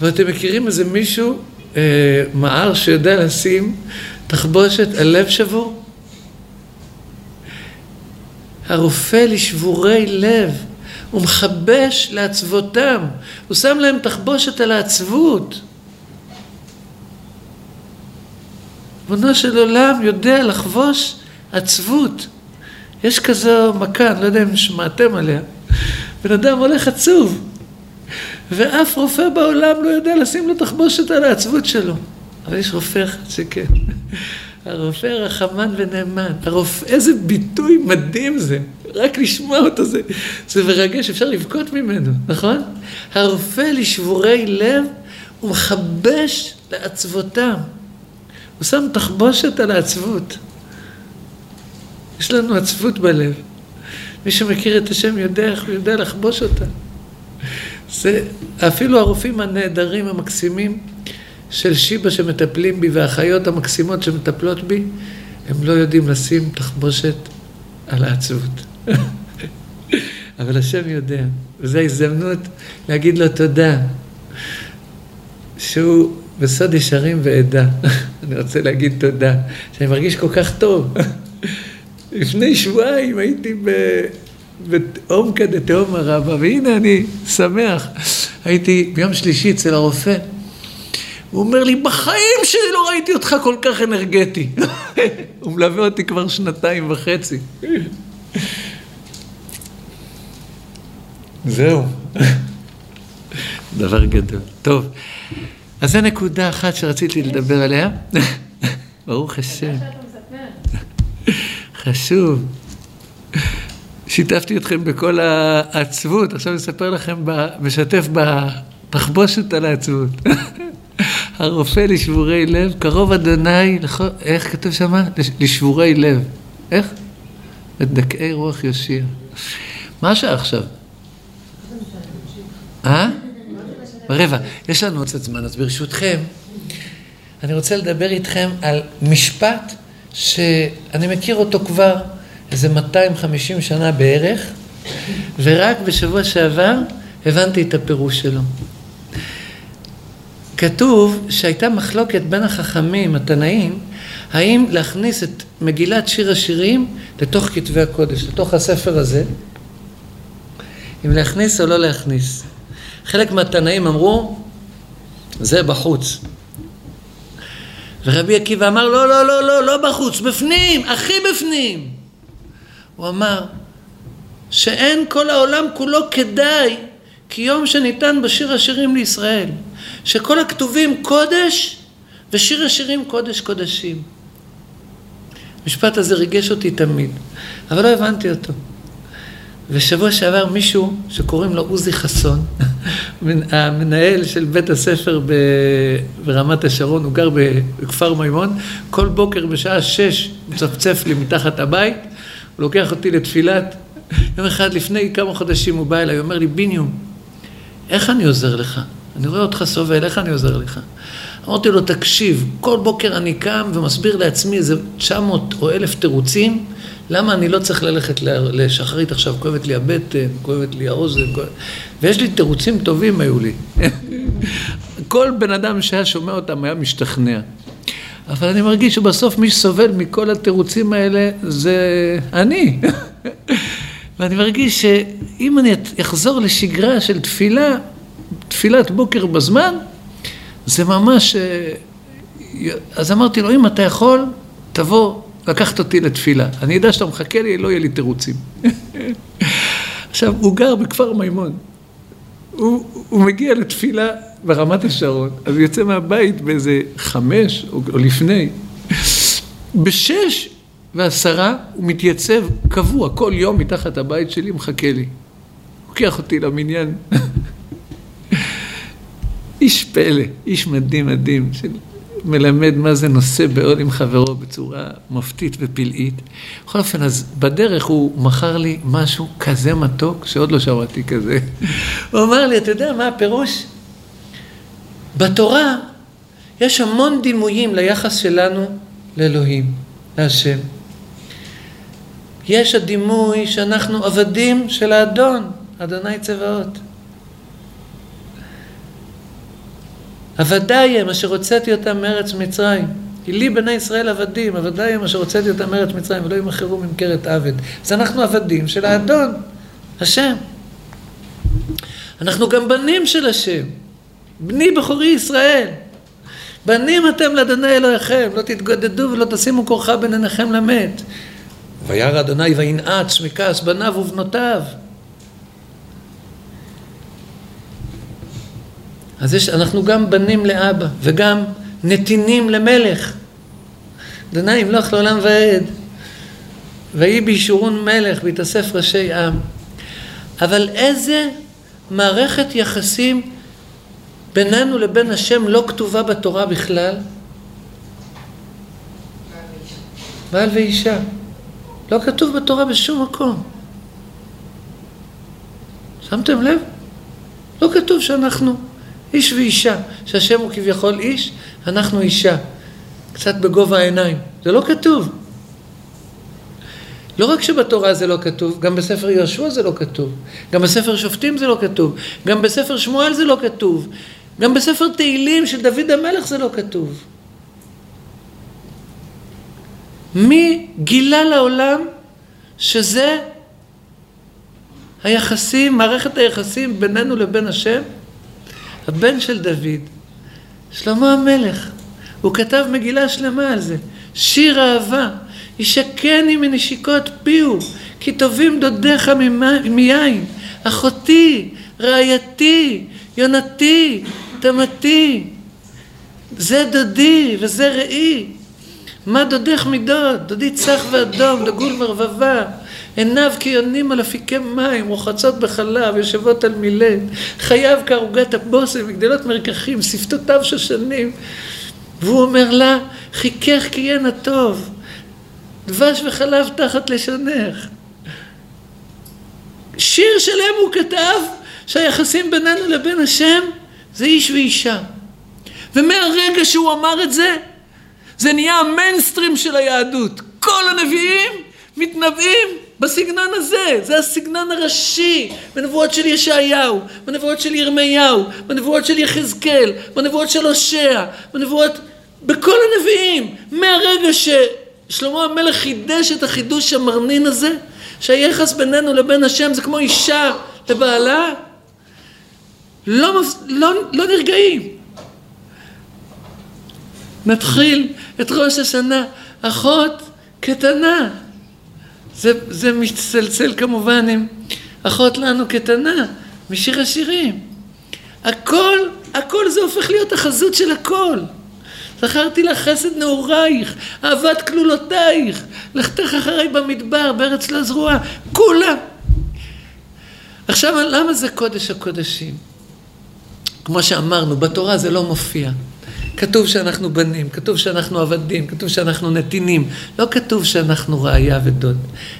ואתם מכירים איזה מישהו, אה, מער שיודע לשים תחבושת על לב שבור? הרופא לשבורי לב, הוא מכבש לעצבותם, הוא שם להם תחבושת על העצבות. ריבונו של עולם יודע לחבוש עצבות. יש כזו מכה, אני לא יודע אם שמעתם עליה. בן אדם הולך עצוב, ואף רופא בעולם לא יודע לשים לו תחבושת על העצבות שלו. אבל יש רופא אחד שכן. <laughs> הרופא רחמן ונאמן. הרופא, איזה ביטוי מדהים זה. רק לשמוע אותו זה, זה מרגש, אפשר לבכות ממנו, נכון? הרופא לשבורי לב, הוא מכבש לעצבותם. הוא שם תחבושת על העצבות. יש לנו עצבות בלב. מי שמכיר את השם יודע איך הוא יודע לחבוש אותה. זה אפילו הרופאים הנהדרים המקסימים של שיבא שמטפלים בי והאחיות המקסימות שמטפלות בי, הם לא יודעים לשים תחבושת על העצבות. <laughs> אבל השם יודע, וזו ההזדמנות להגיד לו תודה, שהוא בסוד ישרים ועדה. <laughs> אני רוצה להגיד תודה, שאני מרגיש כל כך טוב. <laughs> לפני שבועיים הייתי בעומקא דתהום הרבה, והנה אני שמח. הייתי ביום שלישי אצל הרופא. הוא אומר לי, בחיים שלי לא ראיתי אותך כל כך אנרגטי. <laughs> הוא מלווה אותי כבר שנתיים וחצי. <laughs> זהו. <laughs> דבר גדול. טוב, אז זו נקודה אחת שרציתי לדבר עליה. ברוך השם. חשוב. שיתפתי אתכם בכל העצבות, עכשיו אני אספר לכם, משתף בתחבושת על העצבות. <laughs> הרופא לשבורי לב, קרוב אדוני, איך כתוב שם? לשבורי לב. איך? ודכאי רוח יושיע. מה השעה עכשיו? אה? רבע. יש לנו עוד קצת זמן, אז ברשותכם, אני רוצה לדבר איתכם על משפט שאני מכיר אותו כבר איזה 250 שנה בערך, ורק בשבוע שעבר הבנתי את הפירוש שלו. כתוב שהייתה מחלוקת בין החכמים, התנאים, האם להכניס את מגילת שיר השירים לתוך כתבי הקודש, לתוך הספר הזה, אם להכניס או לא להכניס. חלק מהתנאים אמרו, זה בחוץ. ורבי עקיבא אמר, לא, לא, לא, לא, לא בחוץ, בפנים, הכי בפנים. הוא אמר, שאין כל העולם כולו כדאי כי יום שניתן בשיר השירים לישראל, שכל הכתובים קודש ושיר השירים קודש קודשים. המשפט הזה ריגש אותי תמיד, אבל לא הבנתי אותו. ושבוע שעבר מישהו שקוראים לו עוזי חסון, <laughs> המנהל של בית הספר ברמת השרון, הוא גר בכפר מימון, כל בוקר בשעה שש מצפצף לי מתחת הבית, הוא לוקח אותי לתפילת, יום אחד לפני כמה חודשים הוא בא אליי, הוא אומר לי, ביניום, איך אני עוזר לך? אני רואה אותך סובל, איך אני עוזר לך? אמרתי לו, תקשיב, כל בוקר אני קם ומסביר לעצמי איזה 900 או 1,000 תירוצים, למה אני לא צריך ללכת לשחרית עכשיו, כואבת לי הבטן, כואבת לי האוזן. ויש לי תירוצים טובים היו לי. <laughs> כל בן אדם שהיה שומע אותם היה משתכנע. אבל אני מרגיש שבסוף מי שסובל מכל התירוצים האלה זה אני. ואני מרגיש שאם אני אחזור לשגרה של תפילה, תפילת בוקר בזמן, זה ממש אז אמרתי לו, אם אתה יכול, תבוא לקחת אותי לתפילה. אני יודע שאתה מחכה לי, לא יהיה לי תירוצים. עכשיו, הוא גר בכפר מימון. הוא, הוא מגיע לתפילה ברמת השרון, אז הוא יוצא מהבית באיזה חמש או, או לפני. בשש ועשרה הוא מתייצב קבוע, כל יום מתחת הבית שלי, מחכה לי. לוקח אותי למניין. איש פלא, איש מדהים מדהים, שמלמד מה זה נושא בעול עם חברו בצורה מופתית ופלאית. בכל אופן, אז בדרך הוא מכר לי משהו כזה מתוק, שעוד לא שמעתי כזה. הוא אמר לי, אתה יודע מה הפירוש? בתורה יש המון דימויים ליחס שלנו לאלוהים, להשם. יש הדימוי שאנחנו עבדים של האדון, אדוני צבאות. עבדיי הם אשר הוצאתי אותם מארץ מצרים. כי לי בני ישראל עבדים, עבדיי הם אשר הוצאתי אותם מארץ מצרים ולא ימכרו ממכרת עבד. אז אנחנו עבדים של האדון, השם. אנחנו גם בנים של השם. בני בכורי ישראל. בנים אתם לאדוני אלוהיכם, לא תתגודדו ולא תשימו כורחה בין עיניכם למת. וירא אדוני וינעץ מכעס בניו ובנותיו. אז יש, אנחנו גם בנים לאבא וגם נתינים למלך. אדוני ימלוך לעולם ועד. ויהי בישורון מלך בהתאסף ראשי עם. אבל איזה מערכת יחסים בינינו לבין השם לא כתובה בתורה בכלל? בעל ואישה. לא כתוב בתורה בשום מקום. שמתם לב? לא כתוב שאנחנו איש ואישה, שהשם הוא כביכול איש, אנחנו אישה. קצת בגובה העיניים. זה לא כתוב. לא רק שבתורה זה לא כתוב, גם בספר יהושע זה לא כתוב, גם בספר שופטים זה לא כתוב, גם בספר שמואל זה לא כתוב, גם בספר תהילים של דוד המלך זה לא כתוב. מי גילה לעולם שזה היחסים, מערכת היחסים בינינו לבין השם? הבן של דוד, שלמה המלך. הוא כתב מגילה שלמה על זה. שיר אהבה, ישקני מנשיקות פיהו, כי טובים דודיך מיין. אחותי, רעייתי, יונתי, תמתי. זה דודי וזה ראי. מה דודך מדוד? דודי צח ואדום, דגול מרבבה. עיניו כיונים על אפיקי מים, רוחצות בחלב, יושבות על מילט. חייו כערוגת הבושם, מגדלות מרקחים, שפתותיו שושנים. והוא אומר לה, חיכך כי יהיה נא טוב. דבש וחלב תחת לשונך. שיר שלם הוא כתב שהיחסים בינינו לבין השם זה איש ואישה. ומהרגע שהוא אמר את זה, זה נהיה המיינסטרים של היהדות. כל הנביאים מתנבאים בסגנון הזה, זה הסגנון הראשי בנבואות של ישעיהו, בנבואות של ירמיהו, בנבואות של יחזקאל, בנבואות של הושע, בנבואות, בכל הנביאים, מהרגע ששלמה המלך חידש את החידוש המרנין הזה, שהיחס בינינו לבין השם זה כמו אישה לבעלה, לא, לא, לא נרגעים. נתחיל את ראש השנה, אחות קטנה. זה, זה מצטלצל כמובן עם אחות לנו קטנה, משיר השירים. הכל, הכל זה הופך להיות החזות של הכל. זכרתי לך חסד נעורייך, אהבת כלולותייך, לכתך אחריי במדבר, בארץ לא זרועה, כולה. עכשיו, למה זה קודש הקודשים? כמו שאמרנו, בתורה זה לא מופיע. כתוב שאנחנו בנים, כתוב שאנחנו עבדים, כתוב שאנחנו נתינים, לא כתוב שאנחנו ראיה ודוד.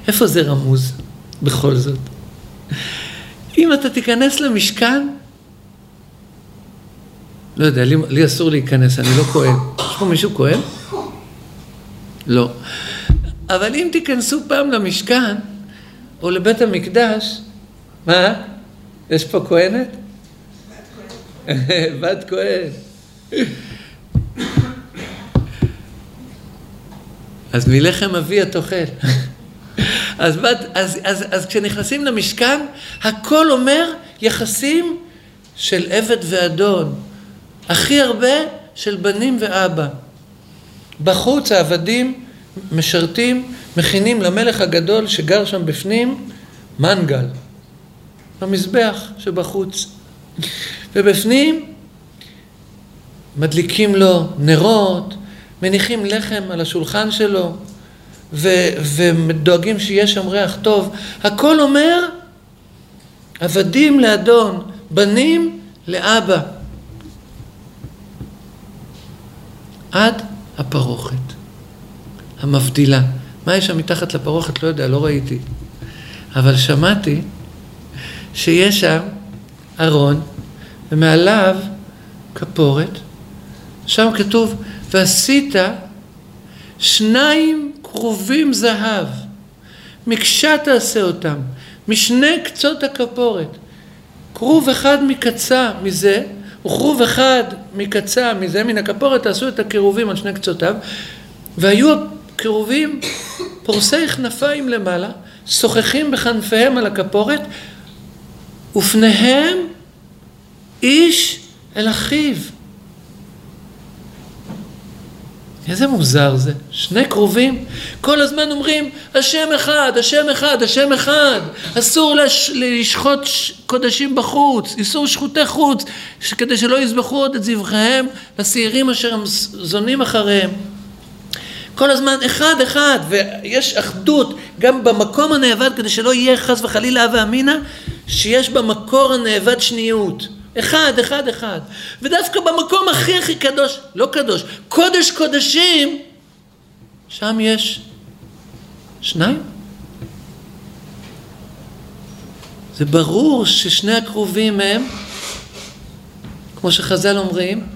איפה זה רמוז בכל זאת? אם אתה תיכנס למשכן, לא יודע, לי, לי אסור להיכנס, אני לא כהן. יש פה מישהו כהן? לא. אבל אם תיכנסו פעם למשכן, או לבית המקדש, מה? יש פה כהנת? <laughs> בת כהן. אז מלחם אבי את אוכל. <laughs> אז, אז, אז, אז כשנכנסים למשכן, הכל אומר יחסים של עבד ואדון. הכי הרבה של בנים ואבא. בחוץ העבדים משרתים, מכינים למלך הגדול שגר שם בפנים מנגל, במזבח שבחוץ. ובפנים מדליקים לו נרות, מניחים לחם על השולחן שלו, ו- ודואגים שיהיה שם ריח טוב. הכל אומר עבדים לאדון, בנים לאבא. עד הפרוכת, המבדילה. מה יש שם מתחת לפרוכת? לא יודע, לא ראיתי. אבל שמעתי שיש שם ארון, ומעליו כפורת, שם כתוב, ועשית שניים כרובים זהב, מקשה תעשה אותם, משני קצות הכפורת. כרוב אחד מקצה מזה, וכרוב אחד מקצה מזה, מן הכפורת תעשו את הקירובים על שני קצותיו, והיו הקירובים פורסי כנפיים למעלה, שוחחים בכנפיהם על הכפורת, ופניהם איש אל אחיו. איזה מוזר זה, שני קרובים, כל הזמן אומרים השם אחד, השם אחד, השם אחד, אסור לש, לשחוט קודשים בחוץ, איסור שחוטי חוץ, כדי שלא יזבחו עוד את זבחיהם לשעירים אשר הם זונים אחריהם. כל הזמן אחד אחד, ויש אחדות גם במקום הנאבד כדי שלא יהיה חס וחלילה הווה אמינא, שיש במקור הנאבד שניות. אחד, אחד, אחד. ודווקא במקום הכי הכי קדוש, לא קדוש, קודש קודשים, שם יש שניים. זה ברור ששני הקרובים הם, כמו שחז"ל אומרים,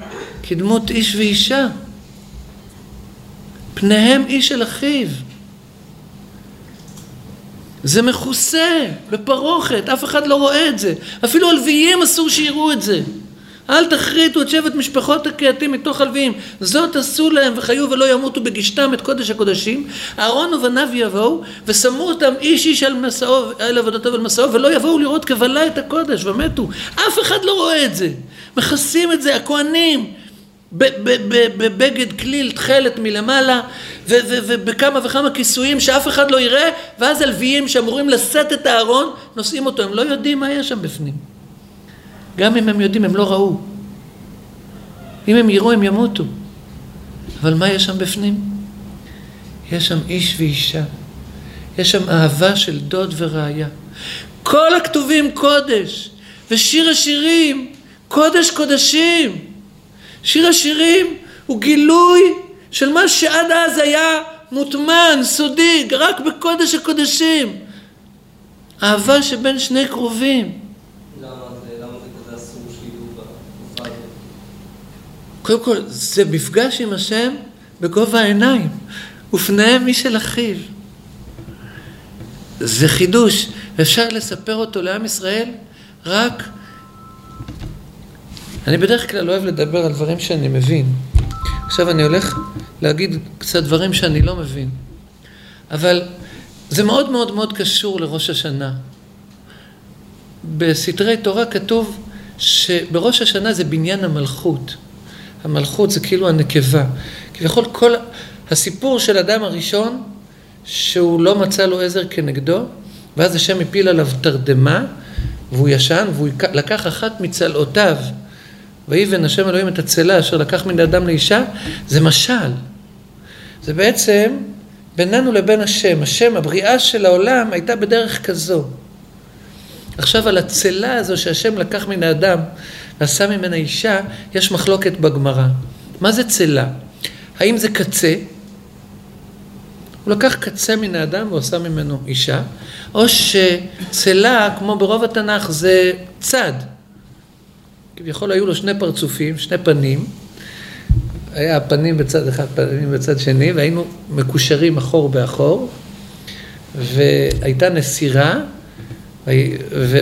כדמות איש ואישה. פניהם איש אל אחיו. זה מכוסה בפרוכת, אף אחד לא רואה את זה. אפילו הלוויים אסור שיראו את זה. אל תכריתו את שבט משפחות הקהתים מתוך הלוויים. זאת עשו להם וחיו ולא ימותו בגישתם את קודש הקודשים. אהרון ובניו יבואו ושמו אותם איש איש על מסעו, על עבודתו ועל מסעו ולא יבואו לראות כבלה את הקודש ומתו. אף אחד לא רואה את זה. מכסים את זה הכהנים. בבגד כליל תכלת מלמעלה ובכמה וכמה כיסויים שאף אחד לא יראה ואז הלוויים שאמורים לשאת את הארון נושאים אותו, הם לא יודעים מה יש שם בפנים. גם אם הם יודעים הם לא ראו. אם הם יראו הם ימותו. אבל מה יש שם בפנים? יש שם איש ואישה. יש שם אהבה של דוד ורעיה כל הכתובים קודש ושיר השירים קודש קודשים שיר השירים הוא גילוי של מה שעד אז היה מוטמן, סודי, רק בקודש הקודשים. אהבה שבין שני קרובים. קודם כל, זה מפגש עם השם בגובה העיניים, ופניהם מי של אחיו. זה חידוש, אפשר לספר אותו לעם ישראל רק אני בדרך כלל אוהב לדבר על דברים שאני מבין. עכשיו אני הולך להגיד קצת דברים שאני לא מבין. אבל זה מאוד מאוד מאוד קשור לראש השנה. בסתרי תורה כתוב שבראש השנה זה בניין המלכות. המלכות זה כאילו הנקבה. כביכול כל הסיפור של אדם הראשון, שהוא לא מצא לו עזר כנגדו, ואז השם הפיל עליו תרדמה, והוא ישן, והוא לקח אחת מצלעותיו ויבן השם אלוהים את הצלה אשר לקח מן האדם לאישה, זה משל. זה בעצם בינינו לבין השם. השם, הבריאה של העולם הייתה בדרך כזו. עכשיו על הצלה הזו שהשם לקח מן האדם ועשה ממנה אישה, יש מחלוקת בגמרא. מה זה צלה? האם זה קצה? הוא לקח קצה מן האדם ועשה ממנו אישה, או שצלה, כמו ברוב התנ"ך, זה צד. כביכול היו לו שני פרצופים, שני פנים, היה הפנים בצד אחד, פנים בצד שני, והיינו מקושרים אחור באחור, והייתה נסירה,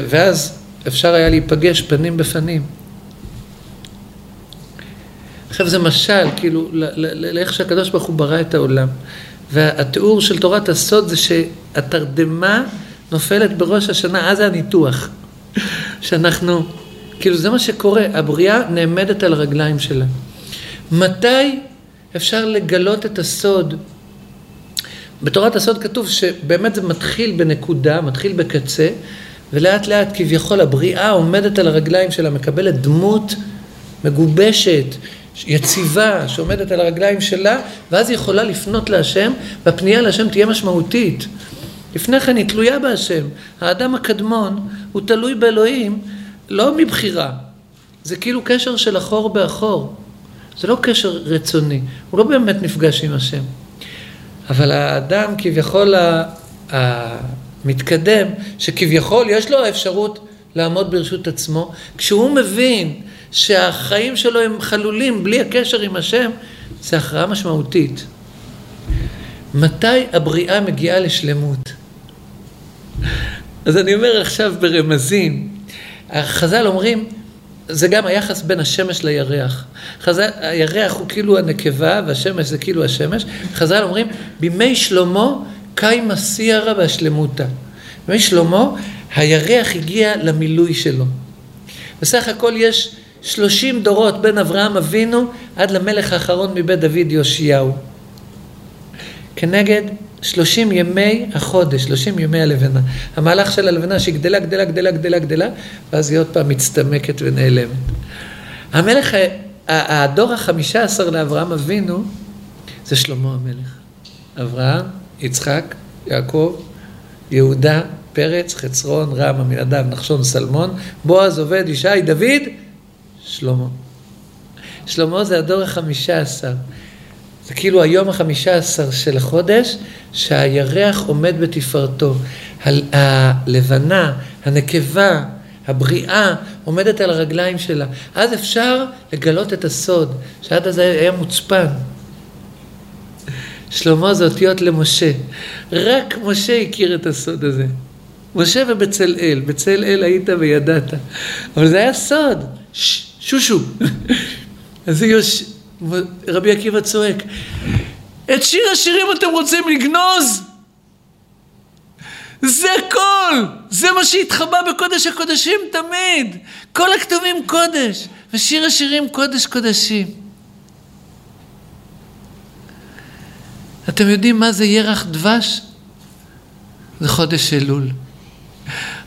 ואז אפשר היה להיפגש פנים בפנים. עכשיו זה משל, כאילו, לאיך שהקדוש ברוך הוא ברא את העולם. והתיאור של תורת הסוד זה שהתרדמה נופלת בראש השנה, אז זה הניתוח. <laughs> שאנחנו כאילו זה מה שקורה, הבריאה נעמדת על הרגליים שלה. מתי אפשר לגלות את הסוד. בתורת הסוד כתוב שבאמת זה מתחיל בנקודה, מתחיל בקצה, ולאט לאט כביכול הבריאה עומדת על הרגליים שלה, מקבלת דמות מגובשת, יציבה, שעומדת על הרגליים שלה, ואז היא יכולה לפנות להשם, והפנייה להשם תהיה משמעותית. לפני כן היא תלויה בהשם. האדם הקדמון הוא תלוי באלוהים לא מבחירה, זה כאילו קשר של אחור באחור. זה לא קשר רצוני, הוא לא באמת נפגש עם השם. אבל האדם כביכול המתקדם, שכביכול יש לו האפשרות לעמוד ברשות עצמו, כשהוא מבין שהחיים שלו הם חלולים בלי הקשר עם השם, זה הכרעה משמעותית. מתי הבריאה מגיעה לשלמות? אז אני אומר עכשיו ברמזים, החז"ל אומרים, זה גם היחס בין השמש לירח. חז"ל, הירח הוא כאילו הנקבה והשמש זה כאילו השמש. חז"ל אומרים, בימי שלמה קיימה סיירה והשלמותה. בימי שלמה הירח הגיע למילוי שלו. בסך הכל יש שלושים דורות בין אברהם אבינו עד למלך האחרון מבית דוד יאשיהו. כנגד שלושים ימי החודש, שלושים ימי הלבנה. המהלך של הלבנה שהיא גדלה, גדלה, גדלה, גדלה, גדלה, ואז היא עוד פעם מצטמקת ונעלמת. המלך, הדור החמישה עשר לאברהם אבינו, זה שלמה המלך. אברהם, יצחק, יעקב, יהודה, פרץ, חצרון, רם, עמינדב, נחשון, סלמון, בועז, עובד, ישי, דוד, שלמה. שלמה זה הדור החמישה עשר. זה כאילו היום החמישה עשר של החודש, שהירח עומד בתפארתו. הלבנה, הנקבה, הבריאה, עומדת על הרגליים שלה. אז אפשר לגלות את הסוד, שעד אז היה מוצפן. שלמה זה אותיות למשה. רק משה הכיר את הסוד הזה. משה ובצלאל, בצלאל היית וידעת. אבל זה היה סוד. שושו. <laughs> אז יוש... רבי עקיבא צועק, את שיר השירים אתם רוצים לגנוז? זה הכל! זה מה שהתחבא בקודש הקודשים תמיד! כל הכתובים קודש, ושיר השירים קודש קודשים. אתם יודעים מה זה ירח דבש? זה חודש אלול.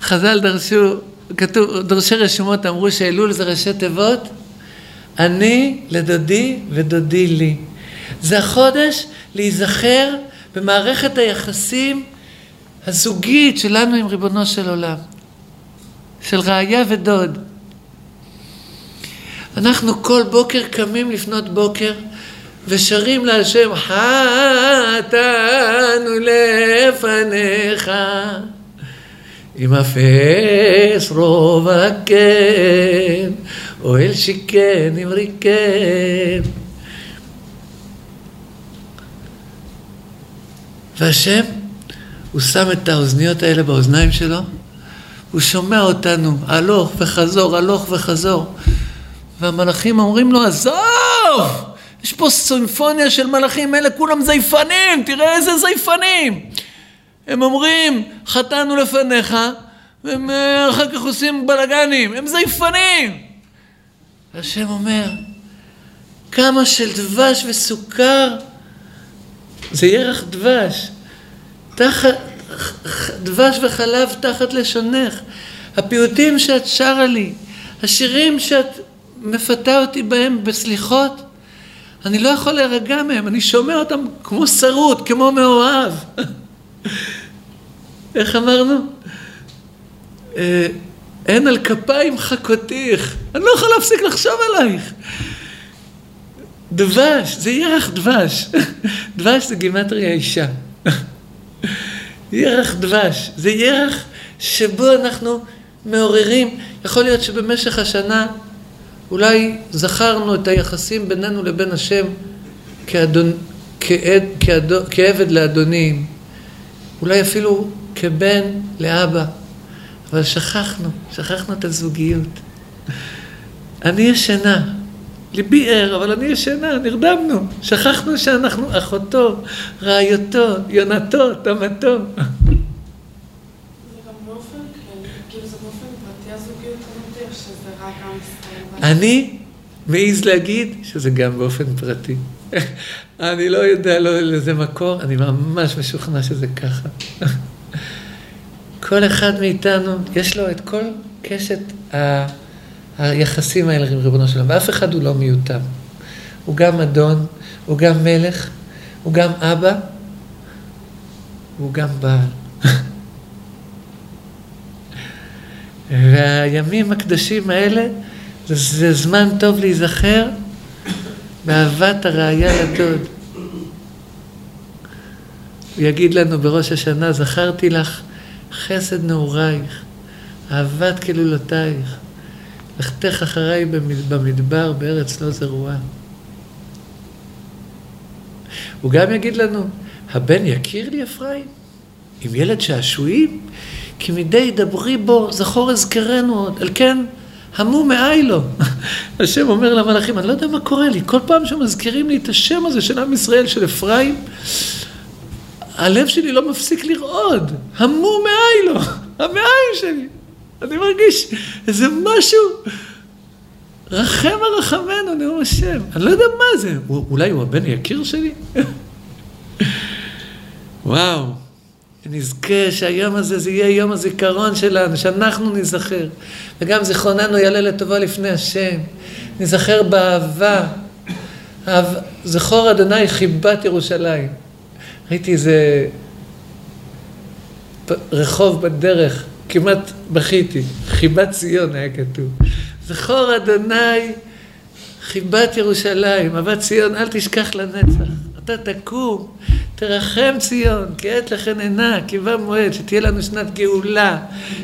חז"ל דרשו, כתוב, דורשי רשומות אמרו שאלול זה ראשי תיבות אני לדודי ודודי לי. זה החודש להיזכר במערכת היחסים הזוגית שלנו עם ריבונו של עולם, של רעיה ודוד. אנחנו כל בוקר קמים לפנות בוקר ושרים להשם חטאנו לפניך עם אפס רוב הקן אוהל שיקן עם ריקן והשם, הוא שם את האוזניות האלה באוזניים שלו, הוא שומע אותנו הלוך וחזור, הלוך וחזור. והמלאכים אומרים לו, עזוב! יש פה סימפוניה של מלאכים, אלה כולם זייפנים, תראה איזה זייפנים! הם אומרים, חטאנו לפניך, והם אה, אחר כך עושים בלאגנים, הם זייפנים! והשם אומר, כמה של דבש וסוכר זה ירח דבש. תחת, דבש וחלב תחת לשונך. הפיוטים שאת שרה לי, השירים שאת מפתה אותי בהם בסליחות, אני לא יכול להירגע מהם, אני שומע אותם כמו שרוט, כמו מאוהב. <laughs> איך אמרנו? אין על כפיים חכותיך, אני לא יכול להפסיק לחשוב עלייך. דבש, זה ירח דבש. <laughs> דבש זה גימטריה אישה. <laughs> ירח דבש, זה ירח שבו אנחנו מעוררים, יכול להיות שבמשך השנה אולי זכרנו את היחסים בינינו לבין השם כאדון, כעד, כעדו, כעבד לאדונים, אולי אפילו כבן לאבא, אבל שכחנו, שכחנו את הזוגיות. אני ישנה, ליבי ער, אבל אני ישנה, נרדמנו. שכחנו שאנחנו אחותו, רעיותו, יונתו, תמתו. כאילו אני מעז להגיד שזה גם באופן פרטי. <laughs> אני לא יודע לא לזה מקור, אני ממש משוכנע שזה ככה. <laughs> כל אחד מאיתנו, יש לו את כל קשת ה... היחסים האלה עם ריבונו שלום, ואף אחד הוא לא מיותר. הוא גם אדון, הוא גם מלך, הוא גם אבא, הוא גם בעל. <laughs> והימים הקדושים האלה, זה, זה זמן טוב להיזכר באהבת הראייה לדוד. הוא יגיד לנו בראש השנה, זכרתי לך חסד נעורייך, אהבת כלולותייך, לכתך אחריי במדבר בארץ לא זרועה. הוא גם יגיד לנו, הבן יכיר לי אפרים? עם ילד שעשועים? כי מדי דברי בו, זכור אזכרנו עוד, על כן המו מאי לו. <laughs> השם אומר למלאכים, אני לא יודע מה קורה לי, כל פעם שמזכירים לי את השם הזה של עם ישראל, של אפרים, הלב שלי לא מפסיק לרעוד, המו מאי לו, המעיים שלי. אני מרגיש איזה משהו, רחם הרחמנו, נאום השם. אני לא יודע מה זה, אולי הוא הבן יקיר שלי? <laughs> וואו. שנזכה שהיום הזה זה יהיה יום הזיכרון שלנו, שאנחנו ניזכר. וגם זיכרוננו יעלה לטובה לפני השם. ניזכר באהבה. אהב... זכור אדוני חיבת ירושלים. ראיתי איזה רחוב בדרך, כמעט בכיתי. חיבת ציון היה כתוב. זכור אדוני חיבת ירושלים, אהבת ציון, אל תשכח לנצח. אתה תקום, תרחם ציון, כי עת לכן עינה, כי בא מועד, שתהיה לנו שנת גאולה,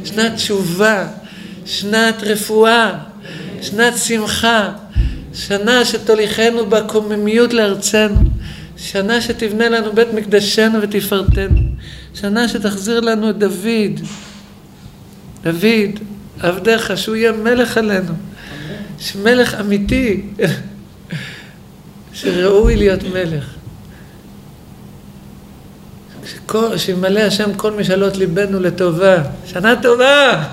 שנת תשובה, שנת רפואה, שנת שמחה, שנה שתוליכנו בקוממיות לארצנו, שנה שתבנה לנו בית מקדשנו ותפארתנו, שנה שתחזיר לנו את דוד, דוד, עבדיך, שהוא יהיה מלך עלינו, מלך אמיתי, <laughs> שראוי להיות מלך. שימלא השם כל משאלות ליבנו לטובה. שנה טובה!